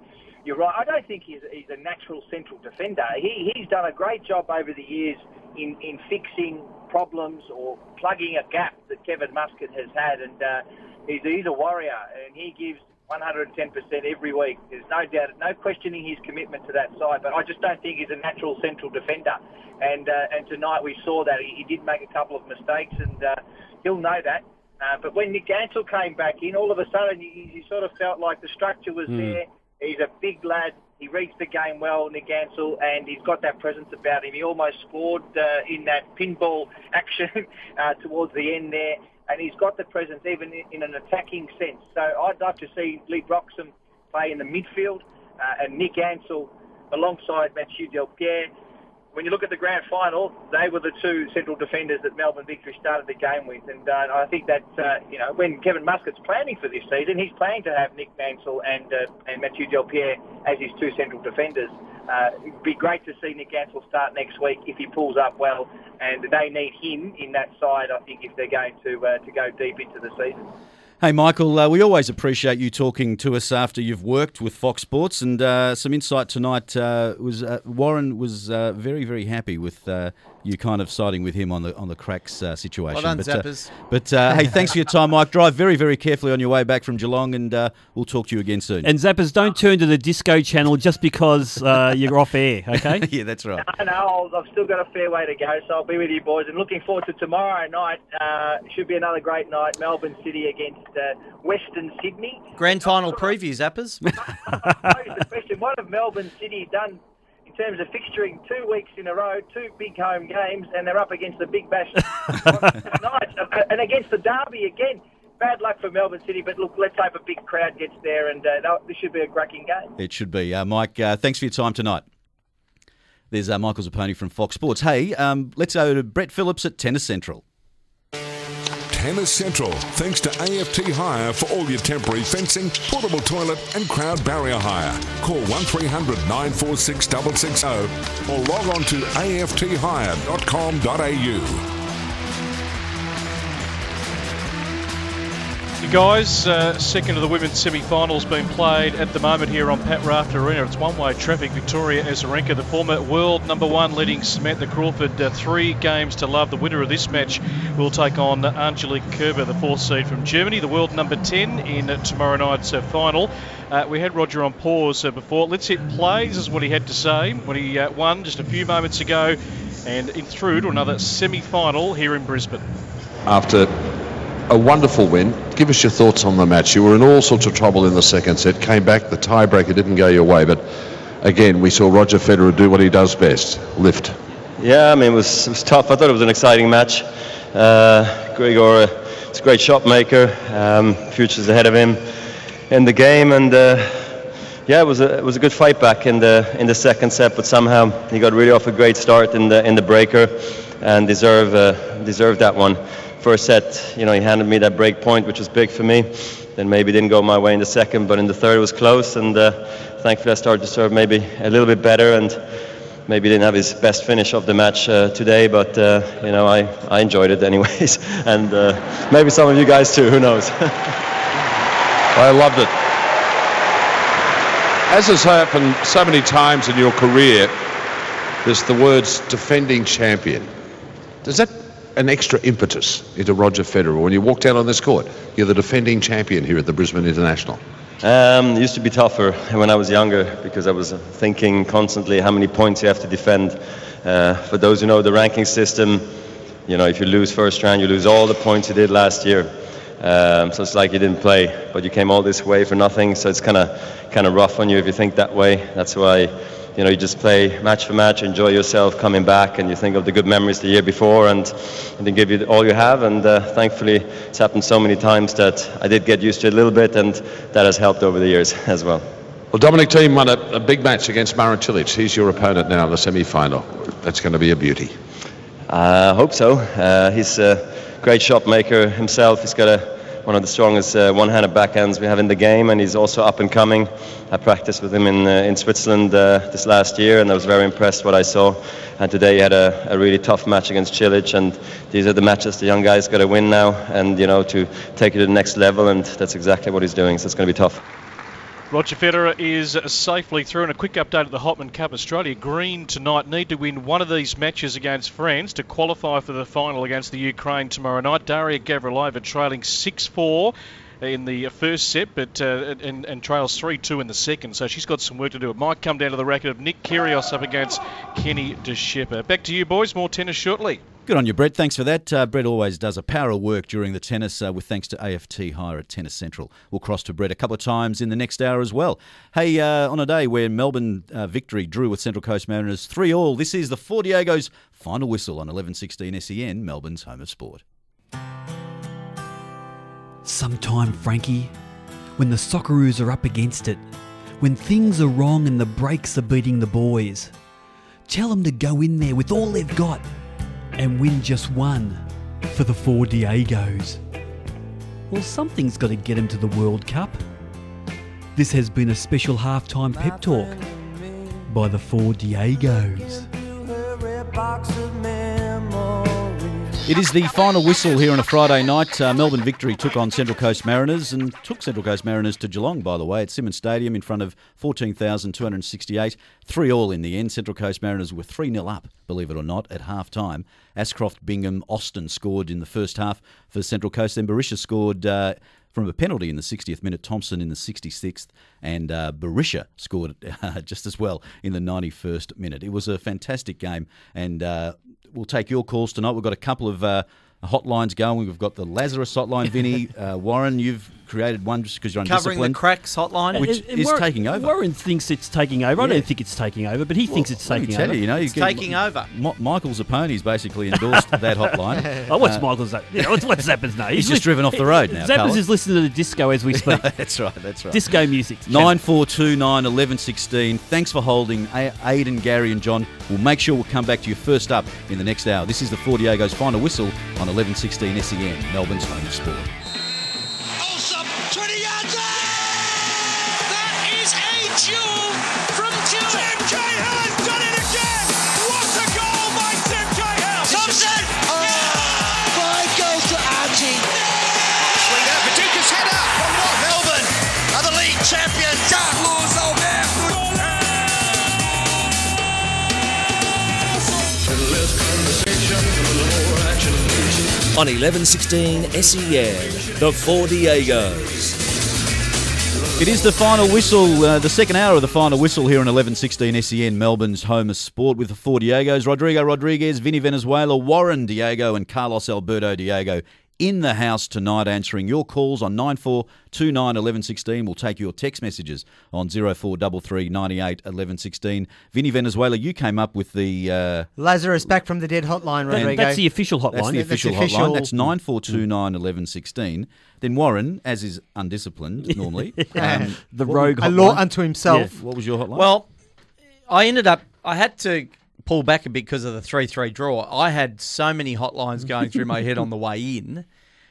you're right. I don't think he's, he's a natural central defender. He, he's done a great job over the years in, in fixing problems or plugging a gap that Kevin Muscat has had. And uh, he's, he's a warrior and he gives 110% every week. There's no doubt, no questioning his commitment to that side. But I just don't think he's a natural central defender. And uh, and tonight we saw that he, he did make a couple of mistakes, and uh, he'll know that. Uh, but when Nick Ansell came back in, all of a sudden you, you sort of felt like the structure was mm. there. He's a big lad. He reads the game well, Nick Ansell, and he's got that presence about him. He almost scored uh, in that pinball action uh, towards the end there, and he's got the presence even in an attacking sense. So I'd like to see Leigh Broxham play in the midfield uh, and Nick Ansell alongside Mathieu Delpierre when you look at the grand final, they were the two central defenders that Melbourne Victory started the game with, and uh, I think that uh, you know when Kevin Muscat's planning for this season, he's planning to have Nick Ansell and uh, and Mathieu Delpierre as his two central defenders. Uh, it'd be great to see Nick Ansell start next week if he pulls up well, and they need him in that side. I think if they're going to uh, to go deep into the season. Hey, Michael, uh, we always appreciate you talking to us after you've worked with Fox Sports, and uh, some insight tonight uh, was uh, Warren was uh, very, very happy with uh, you kind of siding with him on the on the cracks uh, situation. Well done, but uh, but uh, hey, thanks for your time, Mike. Drive very very carefully on your way back from Geelong, and uh, we'll talk to you again soon. And Zappers, don't turn to the disco channel just because uh, you're off air, okay? yeah, that's right. I know I'll- I've still got a fair way to go, so I'll be with you boys. And looking forward to tomorrow night. Uh, should be another great night. Melbourne City against uh, Western Sydney. Grand final preview, Zappers. The question: What have Melbourne City done in terms of fixturing two weeks in a row, two big home games, and they're up against the Big Bash tonight, Uh, and against the Derby again? Bad luck for Melbourne City, but look, let's hope a big crowd gets there, and uh, this should be a cracking game. It should be. Uh, Mike, uh, thanks for your time tonight. There's uh, Michael Zappone from Fox Sports. Hey, um, let's go to Brett Phillips at Tennis Central. Tennis Central, thanks to AFT Hire for all your temporary fencing, portable toilet, and crowd barrier hire. Call 1300 946 660 or log on to afthire.com.au. Guys, uh, second of the women's semi-finals being played at the moment here on Pat Rafter Arena. It's one-way traffic. Victoria Azarenka, the former world number one, leading Samantha Crawford uh, three games to love. The winner of this match will take on Angelique Kerber, the fourth seed from Germany, the world number 10 in tomorrow night's uh, final. Uh, we had Roger on pause uh, before. Let's hit play. This is what he had to say when he uh, won just a few moments ago and in through to another semi-final here in Brisbane. after a wonderful win. Give us your thoughts on the match. You were in all sorts of trouble in the second set, came back, the tiebreaker didn't go your way, but again, we saw Roger Federer do what he does best lift. Yeah, I mean, it was, it was tough. I thought it was an exciting match. Uh, Grigor uh, is a great shot maker. Um, future's ahead of him in the game, and uh, yeah, it was a it was a good fight back in the in the second set. But somehow he got really off a great start in the in the breaker, and deserve uh, deserved that one. First set, you know, he handed me that break point, which was big for me. Then maybe didn't go my way in the second, but in the third it was close, and uh, thankfully I started to serve maybe a little bit better and maybe didn't have his best finish of the match uh, today, but uh, you know I, I enjoyed it anyways, and uh, maybe some of you guys too. Who knows? I loved it. As has happened so many times in your career, there's the words defending champion. Does that an extra impetus into Roger Federer when you walk down on this court? You're the defending champion here at the Brisbane International. Um, it used to be tougher when I was younger because I was thinking constantly how many points you have to defend. Uh, for those who know the ranking system, you know if you lose first round, you lose all the points you did last year. Um, so it's like you didn't play, but you came all this way for nothing. So it's kind of kind of rough on you if you think that way. That's why you know you just play match for match, enjoy yourself coming back, and you think of the good memories the year before, and, and then give you all you have. And uh, thankfully, it's happened so many times that I did get used to it a little bit, and that has helped over the years as well. Well, Dominic Thiem won a, a big match against Marin Cilic. He's your opponent now in the semi-final. That's going to be a beauty. I hope so. Uh, he's a great shot maker himself. He's got a, one of the strongest uh, one-handed backhands we have in the game, and he's also up and coming. I practiced with him in uh, in Switzerland uh, this last year, and I was very impressed what I saw. And today he had a, a really tough match against Cilic, and these are the matches the young guys got to win now, and you know to take it to the next level, and that's exactly what he's doing. So it's going to be tough. Roger Federer is safely through. And a quick update at the Hopman Cup. Australia green tonight need to win one of these matches against France to qualify for the final against the Ukraine tomorrow night. Daria Gavrilova trailing 6-4 in the first set, but uh, and, and trails 3-2 in the second. So she's got some work to do. It might come down to the racket of Nick Kyrgios up against Kenny de Schepper. Back to you, boys. More tennis shortly. Good on you, Brett. Thanks for that. Uh, Brett always does a power of work during the tennis, uh, with thanks to AFT Hire at Tennis Central. We'll cross to Brett a couple of times in the next hour as well. Hey, uh, on a day where Melbourne uh, victory drew with Central Coast Mariners 3 all, this is the Four Diego's final whistle on 1116 SEN, Melbourne's home of sport. Sometime, Frankie, when the Socceroos are up against it, when things are wrong and the brakes are beating the boys, tell them to go in there with all they've got and win just one for the Four Diegos. Well, something's got to get them to the World Cup. This has been a special halftime pep talk by the Four Diegos. It is the final whistle here on a Friday night. Uh, Melbourne Victory took on Central Coast Mariners and took Central Coast Mariners to Geelong, by the way, at Simonds Stadium in front of 14,268. Three all in the end. Central Coast Mariners were 3 0 up, believe it or not, at half time. Ascroft, Bingham, Austin scored in the first half for Central Coast. Then Berisha scored. Uh, from a penalty in the 60th minute, Thompson in the 66th, and uh, Berisha scored uh, just as well in the 91st minute. It was a fantastic game, and uh, we'll take your calls tonight. We've got a couple of uh, hotlines going. We've got the Lazarus hotline, Vinny. Uh, Warren, you've created one just because you're Covering the undisciplined. cracks hotline. Which And- and is Warren- taking over. Warren thinks it's taking over. I Yeah. don't think it's taking over, but he thinks it's Let me taking tell over. you, you know, you It's get- taking over. Mi- Michael Zappone's basically endorsed that hotline. Oh, what's Uh, Michael's name? You know, what's, what's Zappa's name? He's just driven off the road now, Zappa's Carla. is listening to the disco as we speak. that's right. That's right. Disco music. Nine four two nine eleven sixteen. Thanks for holding. A- Aidan, Gary, and John. We'll make sure we'll come back to you first up in the next hour. This is the Four Diego's final whistle on eleven sixteen SEN, Melbourne's home of sport. A jewel from Tim Cahill has done it again! What a goal by Tim Cahill! Thompson! Five goals to Archie. Swing out, Paducah's header from what? Melbourne are the league champions! Dark Lord's old man! On 1116 SEN, the Four Diegos. It is the final whistle, uh, the second hour of the final whistle here on 1116 SEN, Melbourne's home of sport with the four Diegos. Rodrigo Rodriguez, Vinny Venezuela, Warren Diego, and Carlos Alberto Diego in the house tonight answering your calls on 9429 1116. We'll take your text messages on 0433 98 1116. Vinny Venezuela, you came up with the. Uh, Lazarus back from the dead hotline, and- Rodrigo. That's the official hotline. That's the That's official official. hotline. That's 9429 1116. Then Warren, as is undisciplined normally, um, The what- rogue a law unto himself. What was your hotline? Well, I ended up. I had to pull back a bit because of the three-three draw. I had so many hotlines going through my head on the way in,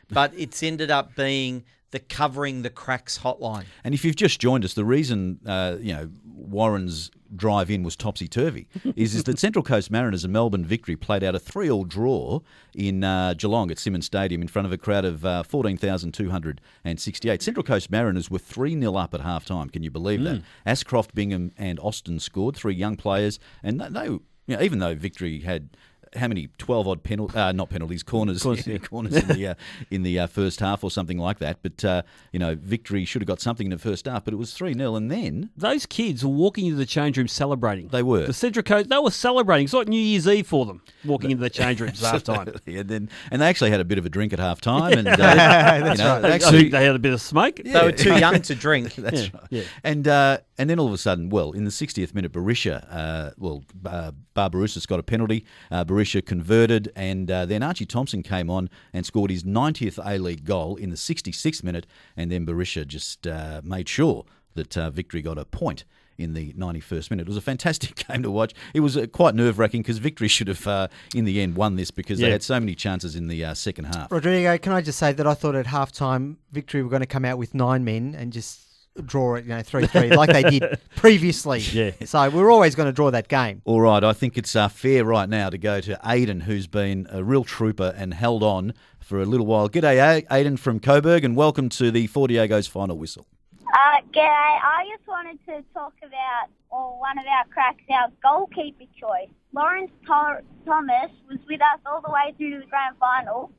but it's ended up being the covering the cracks hotline. And if you've just joined us, the reason uh, you know Warren's drive in was topsy turvy is, is that Central Coast Mariners and Melbourne Victory played out a three all draw in uh, Geelong at Simonds Stadium in front of a crowd of uh, fourteen thousand two hundred and sixty eight. Central Coast Mariners were three 0 up at half time. Can you believe that? Ascroft, Bingham, and Austin scored three young players, and they you know, even though Victory had how many twelve odd penalties? Uh, not penalties, corners, Corners, yeah. corners in the uh, in the uh, first half or something like that. But uh, you know, victory should have got something in the first half, but it was three 0 and then Those kids were walking into the change room celebrating. They were. The Central Coast, they were celebrating. It's like New Year's Eve for them, walking into the change rooms at half time. And then and they actually had a bit of a drink at half time, and uh, That's you know, right. they I think they had a bit of smoke. They were too young to drink. That's Yeah, right. yeah. And uh, and then all of a sudden, well, in the 60th minute, Berisha, uh, well, uh, Barbarouses got a penalty. Uh, Berisha converted, and uh, then Archie Thompson came on and scored his 90th A League goal in the 66th minute, and then Berisha just uh, made sure that uh, Victory got a point. In the 91st minute. It was a fantastic game to watch. It was uh, quite nerve wracking because Victory should have, uh, in the end, won this because they had so many chances in the uh, second half. Rodrigo, can I just say that I thought at halftime Victory were going to come out with nine men and just draw it, you know, three three like they did previously. Yeah. So we're always going to draw that game. All right, I think it's uh, fair right now to go to Aidan, who's been a real trooper and held on for a little while. G'day, A- Aidan from Coburg, and welcome to the Four Diego's final whistle. Uh, g'day. I just wanted to talk about or one of our cracks, our goalkeeper choice. Lawrence Tor- Thomas was with us all the way through to the grand final,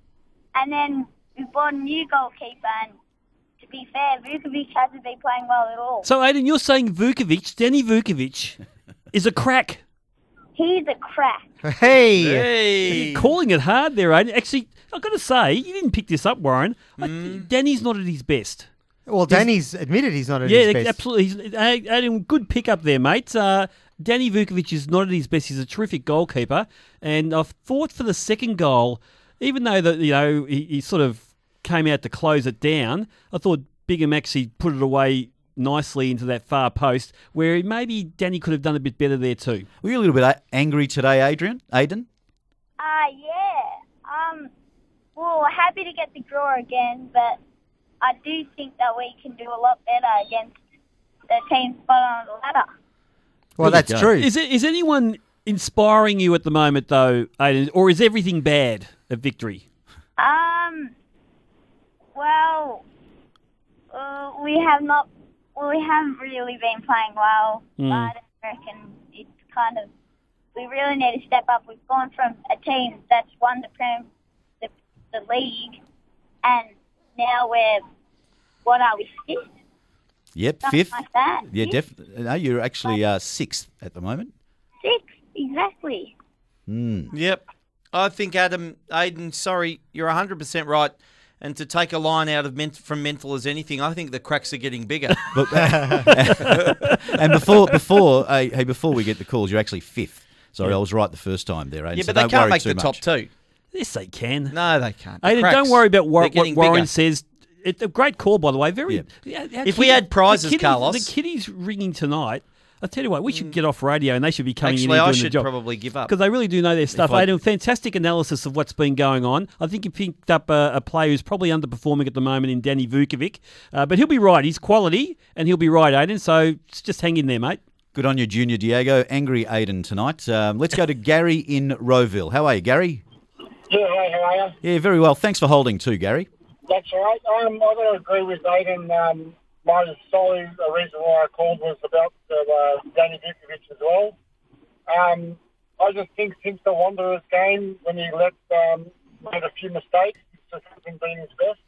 and then we bought a new goalkeeper. And to be fair, Vukovic hasn't been playing well at all. So, Aidan, you're saying Vukovic, Danny Vukovic, is a crack. He's a crack. Hey, Hey. You're calling it hard there, Aidan. Actually, I've got to say, you didn't pick this up, Warren. I- Mm. Danny's not at his best. well, Danny's admitted he's not at yeah, his best. Yeah, absolutely. He's, A- good pick up there, mate. Uh, Danny Vukovic is not at his best. He's a terrific goalkeeper, and I've thought for the second goal, even though that you know he, he sort of came out to close it down, I thought Bingham actually put it away nicely into that far post, where maybe Danny could have done a bit better there too. Were you a little bit angry today, Adrian? Aidan? Uh, yeah. Um, well, happy to get the draw again, but I do think that we can do a lot better against the teams bottom of the ladder. well, There that's true. Is it is anyone inspiring you at the moment though, Aidan, or is everything bad? at victory? Um. Well, uh, we have not. Well, we haven't really been playing well, Hmm. but I reckon it's kind of. We really need to step up. We've gone from a team that's won the prem, the, the league, and now we're. What are we fifth? Yep, Something fifth. like that. Yeah, def- no, you're actually uh, sixth at the moment. Six exactly. Mm. Yep. I think Adam Aiden, sorry, you're 100% right. And to take a line out of ment- from mental as anything, I think the cracks are getting bigger. But, and before before hey, hey before we get the calls, you're actually fifth. Sorry, Yeah. I was right the first time there. Aidan, yeah, so but they don't can't worry make too the top two. Yes, they can. No, they can't. The Aidan, cracks, don't worry about War- what Warren bigger. says. It's a great call, by the way. Very. Yeah, our If we kid- had the prizes, kiddies- Carlos. the kiddies ringing tonight. I tell you what, we should get off radio, and they should be coming in Actually, and I doing the should probably give up. because they really do know their stuff. I- Aidan, fantastic analysis of what's been going on. I think you picked up a, a player who's probably underperforming at the moment in Danny Vukovic, uh, but he'll be right. He's quality, and he'll be right, Aidan. So just hang in there, mate. Good on you, Junior Diego. Angry Aiden tonight. Um, let's go to Gary in Rowville. How are you, Gary? Yeah, hi, how are you? Yeah, very well. Thanks for holding too, Gary. That's all right. Um, I've got to agree with Aiden. Um, my solely a reason why I called was about uh, Danny Vukovic as well. Um, I just think since the Wanderers game, when he let um, made a few mistakes, it just hasn't been his best.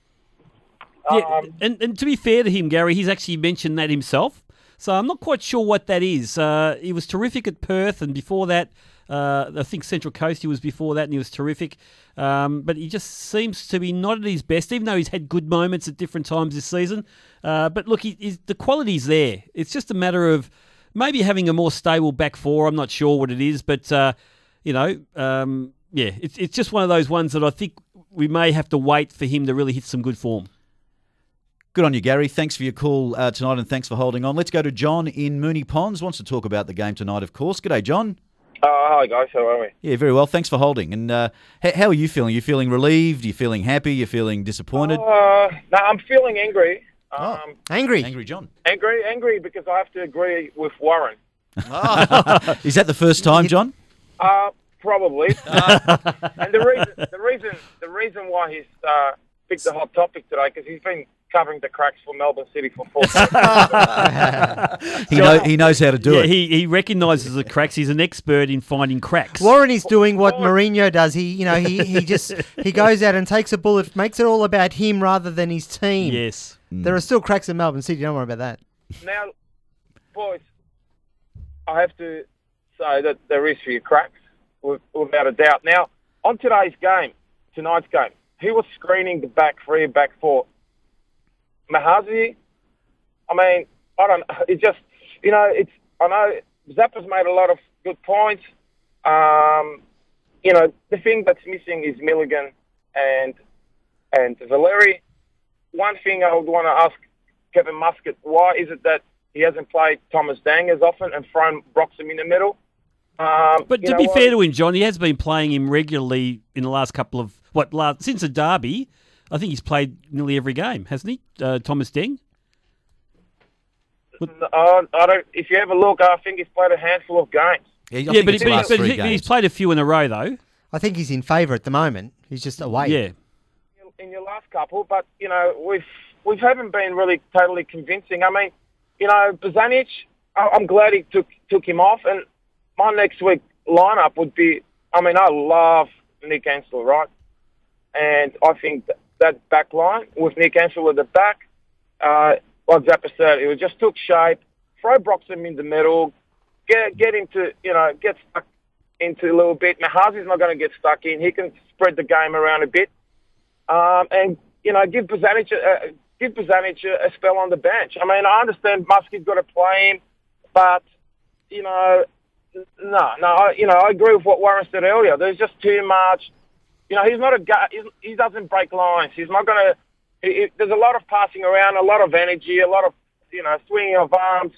Yeah, Um, and, and to be fair to him, Gary, he's actually mentioned that himself. So I'm not quite sure what that is. Uh, he was terrific at Perth, and before that, uh, I think Central Coast he was before that, and he was terrific. Um, but he just seems to be not at his best, even though he's had good moments at different times this season. Uh, but look, he, the quality's there. It's just a matter of maybe having a more stable back four. I'm not sure what it is, but uh, you know, um, yeah, it's it's just one of those ones that I think we may have to wait for him to really hit some good form. Good on you, Gary. Thanks for your call uh, tonight and thanks for holding on. Let's go to John in Moonee Ponds. Wants to talk about the game tonight, of course. G'day, John. Uh, hi guys, how are we? Yeah, very well. Thanks for holding. And uh, h- how are you feeling? you feeling relieved? you feeling happy? you feeling disappointed? Uh, no, I'm feeling angry. Um, Angry. Angry John. Angry, angry because I have to agree with Warren. Is that the first time, John? Uh, probably. Uh, and the reason, the reason, the reason why he's uh, picked the hot topic today because he's been covering the cracks for Melbourne City for four. He, know, he knows how to do yeah, it. He, he recognises the cracks. He's an expert in finding cracks. Warren is doing what Mourinho does. He, you know, he, he just he goes out and takes a bullet, makes it all about him rather than his team. Yes, mm. there are still cracks in Melbourne City. Don't worry about that. now, boys, I have to say that there is few cracks, without a doubt. Now, on today's game, tonight's game, who was screening the back three and back four? Mahazi? I mean, I don't. It just, you know, it's. I know Zappa's made a lot of good points. Um, you know, the thing that's missing is Milligan and and Valeri. One thing I would want to ask Kevin Muscat, why is it that he hasn't played Thomas Deng as often and thrown Broxham in the middle? Um, But to be what? fair to him, John, he has been playing him regularly in the last couple of what last since the derby. I think he's played nearly every game, hasn't he? Uh, Thomas Deng. Uh, I don't. If you ever look, I think he's played a handful of games. Yeah, but, he- but, he- but he- but he's played a few in a row though. I think he's in favour at the moment. He's just away. Yeah. in your last couple, but you know we've we haven't been really totally convincing. I mean, you know, Bozanic, I- I'm glad he took took him off, and my next week lineup would be. I mean, I love Nick Ansell, right? And I think that, back line with Nick Ansell at the back, uh, like Zappa said, it just took shape. Throw Broxham in the middle, get get him to you know get stuck into a little bit. Mahazi's not going to get stuck in. He can spread the game around a bit um, and you know give Bozanic a, a- give Bozanic a, a spell on the bench. I mean, I understand Muskie's got to play him, but you know, no, no, I, you know, I agree with what Warren said earlier. There's just too much. You know, he's not a guy. He doesn't break lines. He's not going to. There's a lot of passing around, a lot of energy, a lot of you know swinging of arms.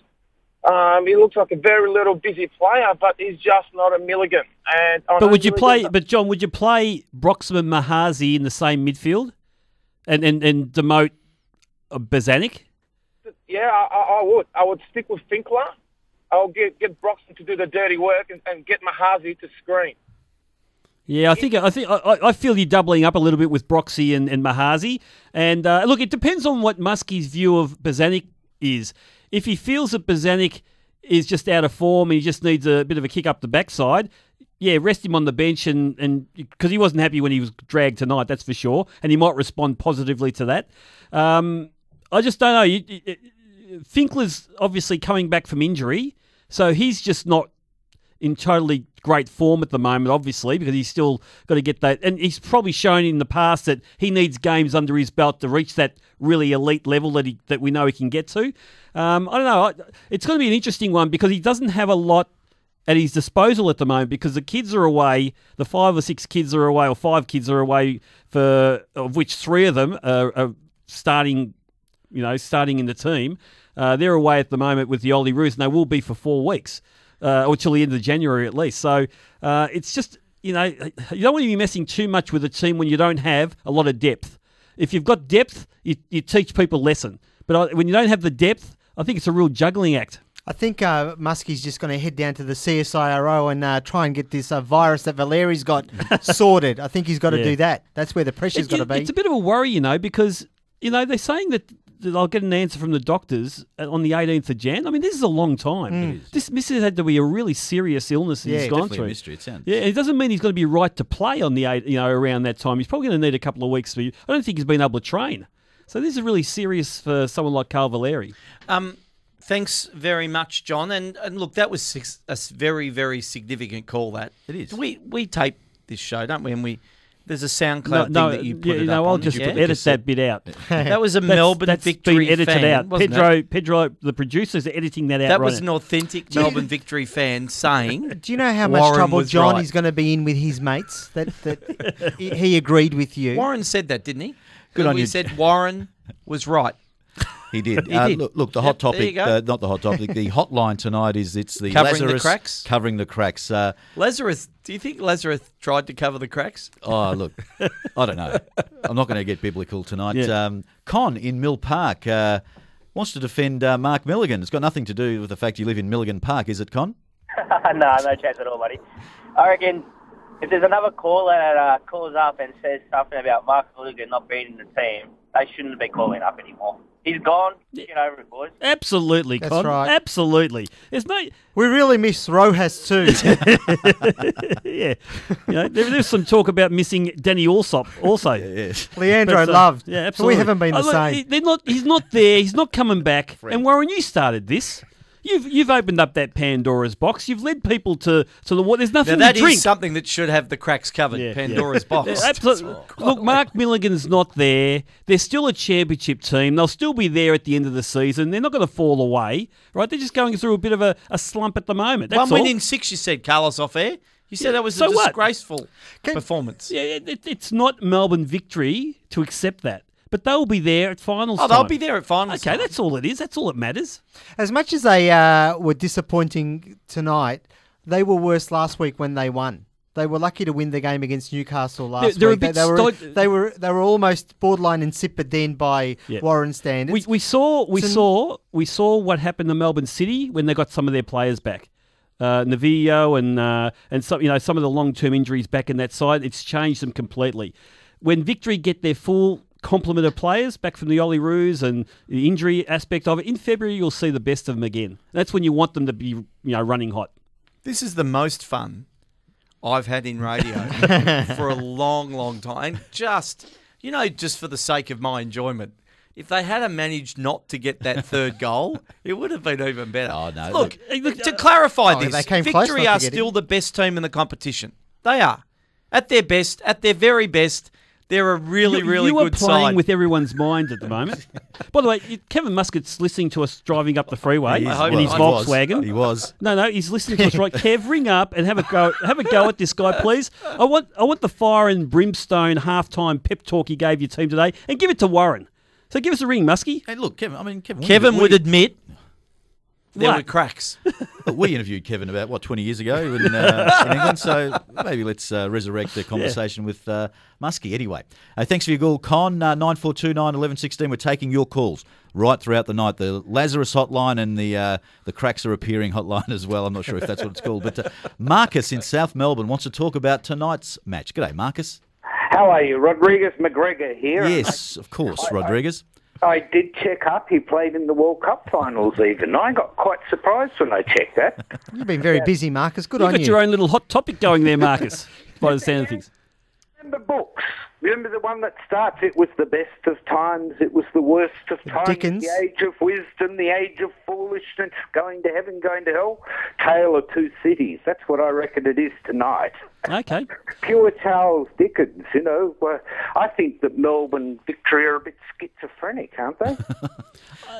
Um, he looks like a very little busy player, but he's just not a Milligan. And But would you play? But John, would you play Broxham Mahazi in the same midfield, and and and demote uh, Bozanic? Yeah, I, I I would. I would stick with Finkler. I'll get get Broxham to do the dirty work and, and get Mahazi to screen. Yeah, I think I think I, I- feel you're doubling up a little bit with Broxy and, and Mahazi. And uh, look, it depends on what Muskie's view of Bozanic is. If he feels that Bozanic is just out of form and he just needs a bit of a kick up the backside, yeah, rest him on the bench and and because he wasn't happy when he was dragged tonight, that's for sure, and he might respond positively to that. Um, I just don't know. You, you- Finkler's obviously coming back from injury, so he's just not in totally great form at the moment, obviously, because he's still got to get that. And he's probably shown in the past that he needs games under his belt to reach that really elite level that he that we know he can get to. Um, I don't know. It's going to be an interesting one because he doesn't have a lot at his disposal at the moment because the kids are away. The five or six kids are away, or five kids are away, for of which three of them are, are starting you know, starting in the team. Uh, they're away at the moment with the Olyroos, and they will be for four weeks, uh, or till the end of January at least. So uh, it's just, you know, you don't want to be messing too much with a team when you don't have a lot of depth. If you've got depth, you, you teach people a lesson. But I- when you don't have the depth, I think it's a real juggling act. I think uh, Muskie's just going to head down to the CSIRO and uh, try and get this uh, virus that Valeri's got sorted. I think he's got to Yeah. do that. That's where the pressure's got to be. It's a bit of a worry, you know, because you know they're saying that I'll get an answer from the doctors uh, on the 18th of Jan. I mean, this is a long time. Mm. It This this had to be a really serious illness that Yeah, he's gone definitely a through. mystery, it sounds. Yeah, it doesn't mean he's going to be right to play on the eight, you know, around that time. He's probably going to need a couple of weeks. For, I don't think he's been able to train. So this is really serious for someone like Carl Valeri. Um, thanks very much, John. And, and look, that was six, a s- very, very significant call. That it is. We we tape this show, don't we? And we there's a SoundCloud No, thing no, that you put yeah, it no, up I'll on, just yeah? edit that bit out. That was a That's- Melbourne that's victory been edited fan, out. wasn't Pedro, it? Pedro, the producers are editing that out. That right was now. an authentic Melbourne victory fan saying. Do you know how much Warren trouble was John right. is going to be in with his mates? That that he- he agreed with you. Warren said that, didn't he? Good on we you. said Warren was right. He did. He uh, did. Look, look, the Yep, hot topic, uh, not the hot topic, the hotline tonight is it's the Covering the cracks? covering the cracks. Uh, Lazarus, do you think Lazarus tried to cover the cracks? oh, look, I don't know. I'm not going to get biblical tonight. Yeah. Um, Con in Mill Park uh, wants to defend uh, Mark Milligan. It's got nothing to do with the fact you live in Milligan Park, is it, Con? no, no chance at all, buddy. I reckon if there's another caller that uh, calls up and says something about Mark Milligan not being in the team, they shouldn't be calling up anymore. He's gone. Get over it, boys. Absolutely, That's Con. right. Absolutely. There's no. We really miss Rojas too. yeah. You know, there, there's some talk about missing Danny Allsopp also. Leandro But, uh, loved. Yeah, absolutely. We haven't been the look, same. he- They're not. He's not there. He's not coming back. And Warren, you started this. You've you've opened up that Pandora's box. You've led people to to the water. There's Now, nothing that to drink. is something that should have the cracks covered. Yeah, Pandora's yeah. box. Absolutely. Look, Mark Milligan's not there. They're still a championship team. They'll still be there at the end of the season. They're not going to fall away, right? They're just going through a bit of a, a slump at the moment. That's One all. win in six, you said, Carlos, off air. You said Yeah, that was so a what? disgraceful performance. Yeah, it, it- it's not Melbourne victory to accept that. But they'll be there at finals. Oh, they'll time. be there at finals. Okay, that's all it is. That's all that matters. As much as they uh, were disappointing tonight, they were worse last week when they won. They were lucky to win the game against Newcastle last they're a week. They- they, were, sto- they were they were almost borderline insipid then by Yeah. Warren standards. We, we saw we So- saw we saw what happened to Melbourne City when they got some of their players back. Uh, Novillo and uh, and some you know some of the long term injuries back in that side. It's changed them completely. When Victory get their full complement of players back from the Olyroos and the injury aspect of it in February, you'll see the best of them again. That's when you want them to be you know running hot. This is the most fun I've had in radio for a long, long time. And just, you know, just for the sake of my enjoyment. If they had managed not to get that third goal, it would have been even better. Oh, no. Look, to clarify Oh, this, they came Victory are still the best team in the competition. They are. At their best, at their very best, they're a really, you, really you are playing side. with everyone's mind at the moment. By the way, you- Kevin Muscat's listening to us driving up the freeway He is. in his He was. Volkswagen. He was. No, no, he's listening to us right. Kev, ring up and have a go. Have a go at this guy, please. I want, I want the fire and brimstone halftime pep talk he gave your team today, and give it to Warren. So give us a ring, Muskie. Hey, look, Kevin. I mean, Kevin. Kevin we- would admit there What? were cracks. Well, we interviewed Kevin about what twenty years ago in, uh, in England, so maybe let's uh, resurrect the conversation with uh, Muskie. Anyway, uh, thanks for your call, Con uh, nine four two nine eleven sixteen. We're taking your calls right throughout the night. The Lazarus hotline and the uh, the cracks are appearing hotline as well. I'm not sure if that's what it's called, but uh, Marcus in South Melbourne wants to talk about tonight's match. G'day, Marcus. How are you? Rodriguez McGregor here. Yes, of course, Rodriguez. I did check up. He played in the World Cup finals even. I got quite surprised when I checked that. You've been very busy, Marcus. Good on You've on got you. your own little hot topic going there, Marcus, by the sound of things. Remember books? Remember the one that starts, it was the best of times, it was the worst of times, Dickens. the age of wisdom, the age of foolishness, going to heaven, going to hell, Tale of Two Cities. That's what I reckon it is tonight. Okay. Pure Charles Dickens, you know. I think that Melbourne Victory are a bit schizophrenic, aren't they?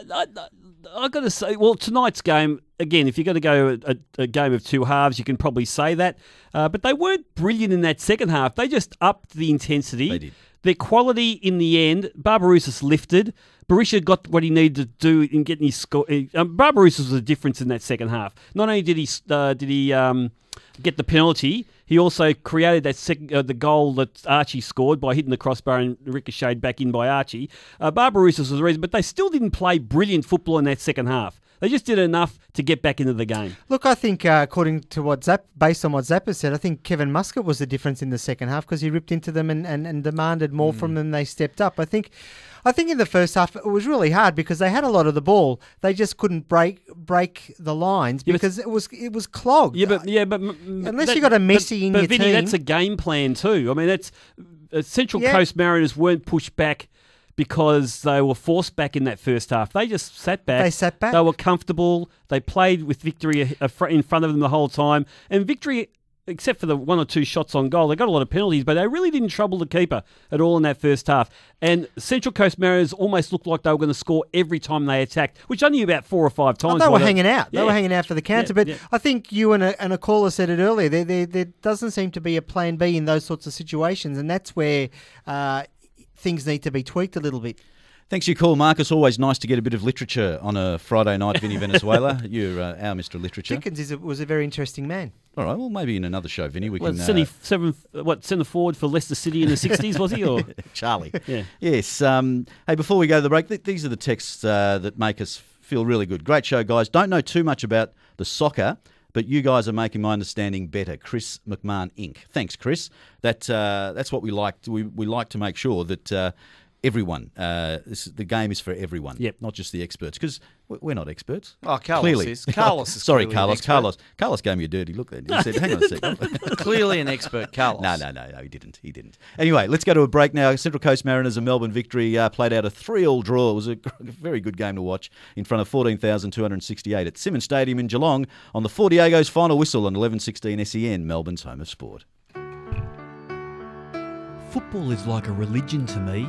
I've got to say, well, tonight's game, again, if you're going to go a, a game of two halves, you can probably say that. Uh, but they weren't brilliant in that second half. They just upped the intensity. They did. Their quality in the end, Barbarouses lifted. Berisha got what he needed to do in getting his score. Um, Barbarouses was the difference in that second half. Not only did he uh, did he um, get the penalty, he also created that second, uh, the goal that Archie scored by hitting the crossbar and ricocheted back in by Archie. Uh, Barbarouses was the reason, but they still didn't play brilliant football in that second half. They just did enough to get back into the game. Look, I think uh, according to what Zap, based on what Zappa said, I think Kevin Muscat was the difference in the second half because he ripped into them and, and, and demanded more from them. They stepped up. I think, I think in the first half it was really hard because they had a lot of the ball. They just couldn't break break the lines because it was it was clogged. Yeah, but yeah, but unless you got a messy but, in but your Vinny, team, that's a game plan too. I mean, that's uh, Central. Coast Mariners weren't pushed back because they were forced back in that first half. They just sat back. They sat back. They were comfortable. They played with victory a- a fr- in front of them the whole time, and victory. Except for the one or two shots on goal, they got a lot of penalties, but they really didn't trouble the keeper at all in that first half. And Central Coast Mariners almost looked like they were going to score every time they attacked, which only about four or five times. they were the- hanging out. They were hanging out for the counter. Yeah, but yeah. I think you and a, and a caller said it earlier. There, there, there doesn't seem to be a plan B in those sorts of situations, and that's where uh, things need to be tweaked a little bit. Thanks for your call, Marcus. Always nice to get a bit of literature on a Friday night, Vinny Venezuela. You're uh, our Mr. Literature. Dickens is a, was a very interesting man. All right, well, maybe in another show, Vinny, we Well, can. uh, centre, seven, what centre forward for Leicester City in the sixties was he? Or Charlie. Yeah. Yes. Um, hey, before we go to the break, th- these are the texts uh, that make us feel really good. Great show, guys. Don't know too much about the soccer, but you guys are making my understanding better. Chris McMahon Inc. Thanks, Chris. That uh, that's what we like. We we like to make sure that. Uh, Everyone, uh, this, the game is for everyone, Yep. not just the experts, because we're not experts. Oh, Carlos clearly. is. Carlos is Sorry, clearly an Carlos. expert. Carlos. Carlos gave me a dirty look then. He said, "Hang on a second." Clearly an expert, Carlos. No, no, no, no, he didn't. He didn't. Anyway, let's go to a break now. Central Coast Mariners, and Melbourne victory, uh, played out a three-all draw. It was a very good game to watch in front of 14,268 at Simonds Stadium in Geelong on the Four Diego's final whistle on 11:16 SEN, E Melbourne's home of sport. Football is like a religion to me.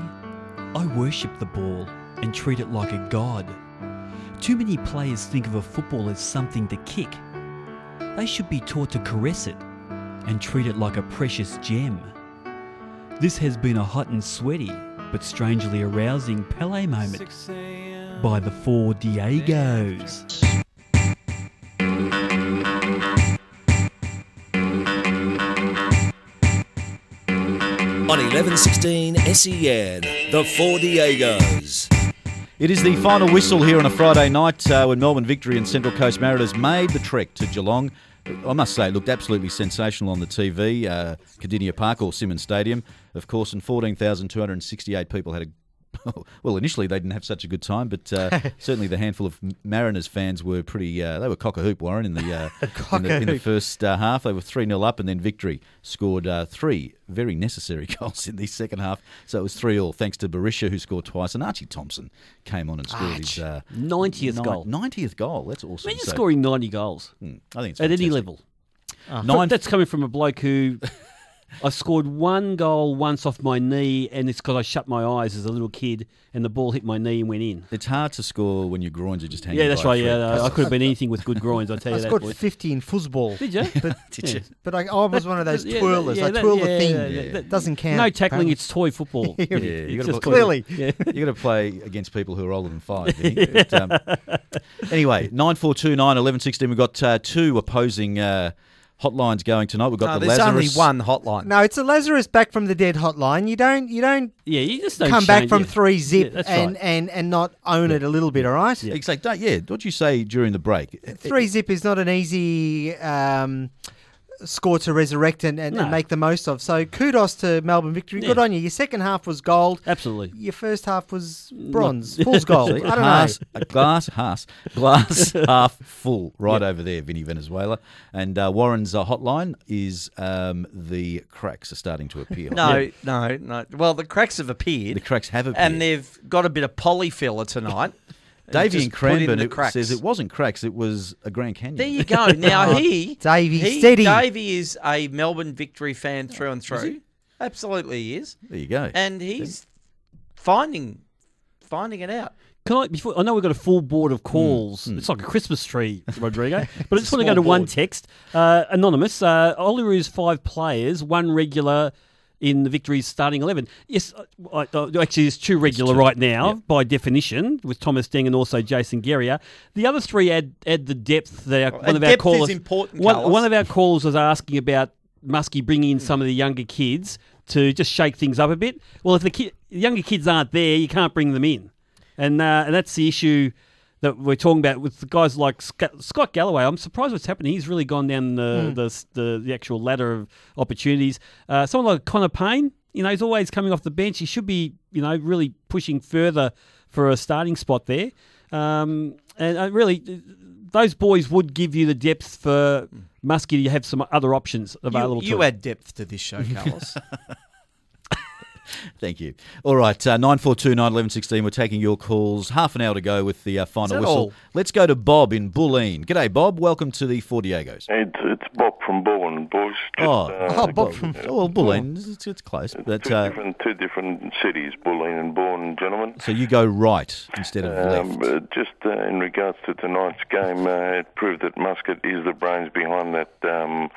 I worship the ball and treat it like a god. Too many players think of a football as something to kick. They should be taught to caress it and treat it like a precious gem. This has been a hot and sweaty, but strangely arousing Pele moment by the Four Diegos. On 1116 SEN, the Four Diegos. It is the final whistle here on a Friday night uh, when Melbourne Victory and Central Coast Mariners made the trek to Geelong. I must say, it looked absolutely sensational on the TV. Uh, Kardinia Park or Simonds Stadium, of course, and 14,268 people had a. Well, initially they didn't have such a good time, but uh, certainly the handful of Mariners fans were pretty. Uh, they were cock a hoop, Warren, in the, uh, in, the in the first uh, half. They were 3 0 up, and then Victory scored uh, three very necessary goals in the second half. So it was 3 all, thanks to Berisha, who scored twice, and Archie Thompson came on and scored his uh, 90th goal. 90th goal. That's awesome. Imagine So- scoring 90 goals Hmm, I think it's at any level. Fr- Nine- That's coming from a bloke who I scored one goal once off my knee, and it's because I shut my eyes as a little kid, and the ball hit my knee and went in. It's hard to score when your groins are just hanging. Yeah, that's by a right. Yeah, thread. I could have been anything with good groins. I tell I you that. I scored boy. 50 in foosball. Did you? But, Did you? But I, I was one of those Yeah, twirlers. yeah, I that- twirl the thing. yeah, yeah. That doesn't count. No tackling. apparently. It's toy football. Yeah, Yeah, It's you got to just clearly. Yeah. you got to play against people who are older than five. Vinny. But, um, anyway, nine four two nine eleven sixteen. We've got uh, two opposing uh, hotlines going tonight. We've got No, the there's only one hotline. No, it's a Lazarus back from the dead hotline. You don't, you don't. Yeah, you just don't come back from it. three zip Yeah, that's and, right. and and not own it a little bit. All right. Exactly. Don't- Yeah. What'd you say during the break? Three zip is not an easy um, score to resurrect and, and, and make the most of. So kudos to Melbourne victory. Good Yeah. on you. Your second half was gold. Absolutely. Your first half was bronze. Fool's gold. I don't glass, know. A glass, glass, glass half full, right over there, Vinny Venezuela. And uh, Warren's uh, hotline is um, the cracks are starting to appear. No, no, no. Well, the cracks have appeared. The cracks have appeared. And they've got a bit of polyfiller tonight. Davey Just in in Cranbourne it says it wasn't cracks, it was a Grand Canyon. There you go. Now he, Davey, he, steady. Davey is a Melbourne victory fan through and through. he? Absolutely, he is. There you go. And he's finding finding it out. Can I? Before I know we've got a full board Hmm. of calls. It's like a Christmas tree, Rodrigo. But I just want to go Small to one text. Uh, anonymous. Uh, Olyroos five players, one regular in the Victory's starting eleven. Yes, uh, I, uh, actually, it's two regular right now by definition, with Thomas Deng and also Jason Geria. The other three add add the depth. There, one and of our callers. important, One, one of our callers was asking about Muskie bringing in some of the younger kids to just shake things up a bit. Well, if the ki- younger kids aren't there, you can't bring them in, and uh, and that's the issue that we're talking about with the guys like Scott Galloway. I'm surprised what's happening. He's really gone down the Hmm. the, the, the actual ladder of opportunities. Uh, someone like Connor Pain, you know, he's always coming off the bench. He should be, you know, really pushing further for a starting spot there. Um, and uh, really, those boys would give you the depth for Muskie to have some other options available You, you add depth to this show, Carlos. Thank you. All right, uh, 942 911 16. We're taking your calls. Half an hour to go with the uh, final whistle. all? Let's go to Bob in Bulleen. G'day, Bob. Welcome to the Four Diegos. It's, it's Bob from Bourne, boys. Just, Oh, uh, Oh, Bob from. Oh, well, Bulleen, it's, it's close. But, two uh, different two different cities, Bulleen and Bourne, gentlemen. so you go right instead of Um, left. uh, just uh, in regards to tonight's game, uh, it proved that Muscat is the brains behind that um,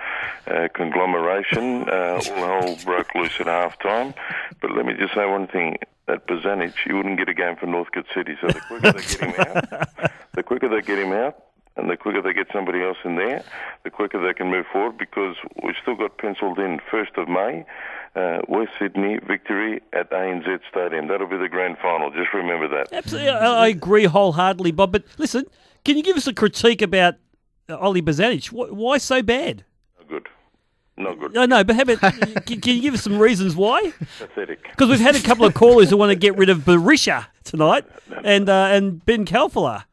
uh, conglomeration. Uh, all hell broke loose at half time. But let me just say one thing. At Bozanic, you wouldn't get a game for Northcote City. So the quicker they get him out, the quicker they get him out, and the quicker they get somebody else in there, the quicker they can move forward because we've still got penciled in 1st of May, uh, West Sydney victory at ANZ Stadium. That'll be the grand final. Just remember that. Absolutely, I agree wholeheartedly, Bob. But listen, can you give us a critique about Ollie Bozanic? Why so bad? Good. No good. No, no, but how about, can, can you give us some reasons why? Pathetic. Because we've had a couple of callers who want to get rid of Berisha tonight and uh, and Ben Khalfallah.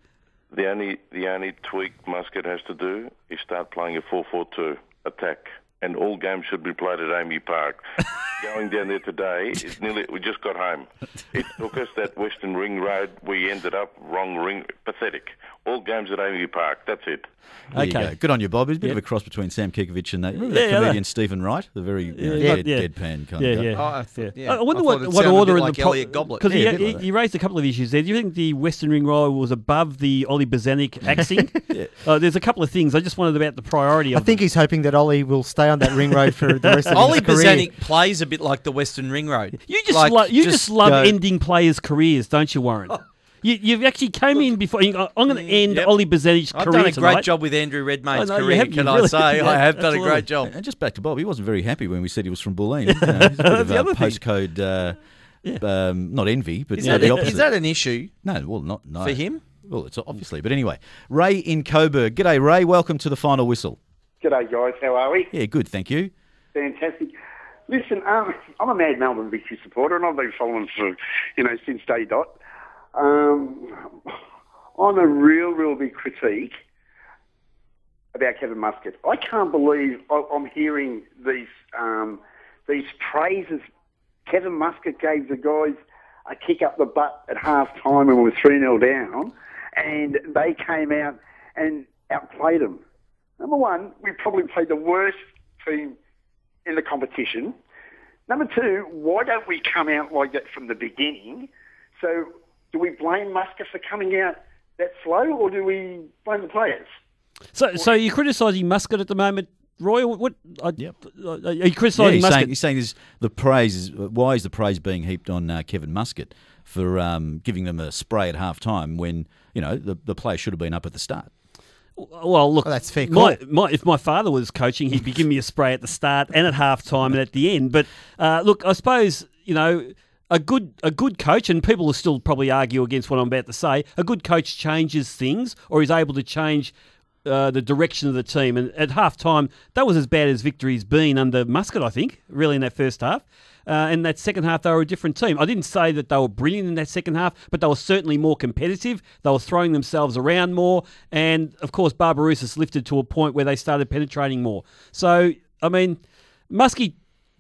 The only the only tweak Muscat has to do is start playing a 4-4-2 attack, and all games should be played at AAMI Park. Going down there today, it's nearly we just got home. It took us that Western Ring Road. We ended up wrong ring. Pathetic. All games at AAMI Park. That's it. There okay. go. Good on you, Bob. It's a bit Yep. of a cross between Sam Kekovich and that. Yeah, that comedian that- Stephen Wright? The very you know, Yeah, dead, yeah. deadpan kind Yeah, of guy. yeah. Oh, I thought, yeah. I wonder I what, what order in like the pro- Elliot Goblet. Because Yeah, he, bit he, like he raised a couple of issues there. Do you think the Western Ring Road was above the Ollie Bozanic axing? uh, there's a couple of things. I just wanted about the priority I of think he's hoping that Ollie will stay on that ring road for the rest of Ollie his career. Bozanic plays a bit like the Western Ring Road. You just Like, lo- you just, love go- ending players' careers, don't you, Warren? You, you've actually came in before. I'm going to end Yep. Ollie Bozanic's I've career done a tonight. great job with Andrew Redmayne's I know, career. have, you Can I say yeah, I have done a great job? And just back to Bob, he wasn't very happy when we said he was from Bulleen. You know, he's a bit of a postcode, uh, um, not envy, but Is uh, that, the opposite. is that an issue no, well, not no. for him? Well, it's obviously, but anyway, Ray in Coburg. G'day, Ray. Welcome to the final whistle. G'day, guys. How are we? Yeah, good, thank you. Fantastic. Listen, um, I'm a mad Melbourne victory supporter, and I've been following for, you know, since day dot. Um, I'm a real, real big critique about Kevin Muscat. I can't believe I'm hearing these um, these praises. Kevin Muscat gave the guys a kick up the butt at half time when we were 3 0 down, and they came out and outplayed them. Number one, we probably played the worst team in the competition. Number two, why don't we come out like that from the beginning? So do we blame Muscat for coming out that slow, or do we blame the players? So, so you're criticising Muscat at the moment, Roy? What? I, Are you Yeah, criticising he's Muscat? saying, he's saying is the praise is why is the praise being heaped on uh, Kevin Muscat for um, giving them a spray at half time when you know the the play should have been up at the start. Well, look, that's fair My, my, if my father was coaching, he'd be giving me a spray at the start and at half time and at the end. But uh, look, I suppose you know a good a good coach, and people will still probably argue against what I'm about to say. A good coach changes things, or is able to change. Uh, the direction of the team, and at half time, that was as bad as victory's been under Muscat, I think, really in that first half. Uh, in that second half, they were a different team. I didn't say that they were brilliant in that second half, but they were certainly more competitive. They were throwing themselves around more, and of course, Barbarouses lifted to a point where they started penetrating more. So, I mean, Muskie,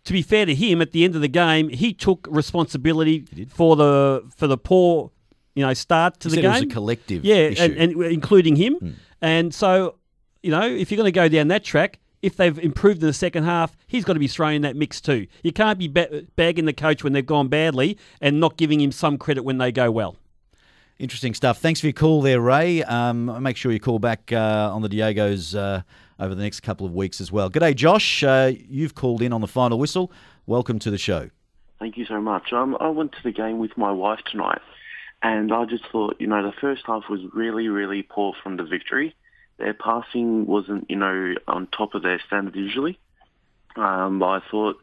to be fair to him, at the end of the game, he took responsibility for the for the poor, you know, start to He the said it game. was a collective yeah, issue. And, and including him. And so, you know, if you're going to go down that track, if they've improved in the second half, he's got to be thrown in that mix too. You can't be ba- bagging the coach when they've gone badly and not giving him some credit when they go well. Interesting stuff. Thanks for your call there, Ray. Um, make sure you call back uh, on the Diego's uh, over the next couple of weeks as well. G'day, Josh. Uh, you've called in on the final whistle. Welcome to the show. Thank you so much. Um, I went to the game with my wife tonight, and I just thought, you know, the first half was really, really poor from the victory. Their passing wasn't, you know, on top of their standard usually. Um, but I thought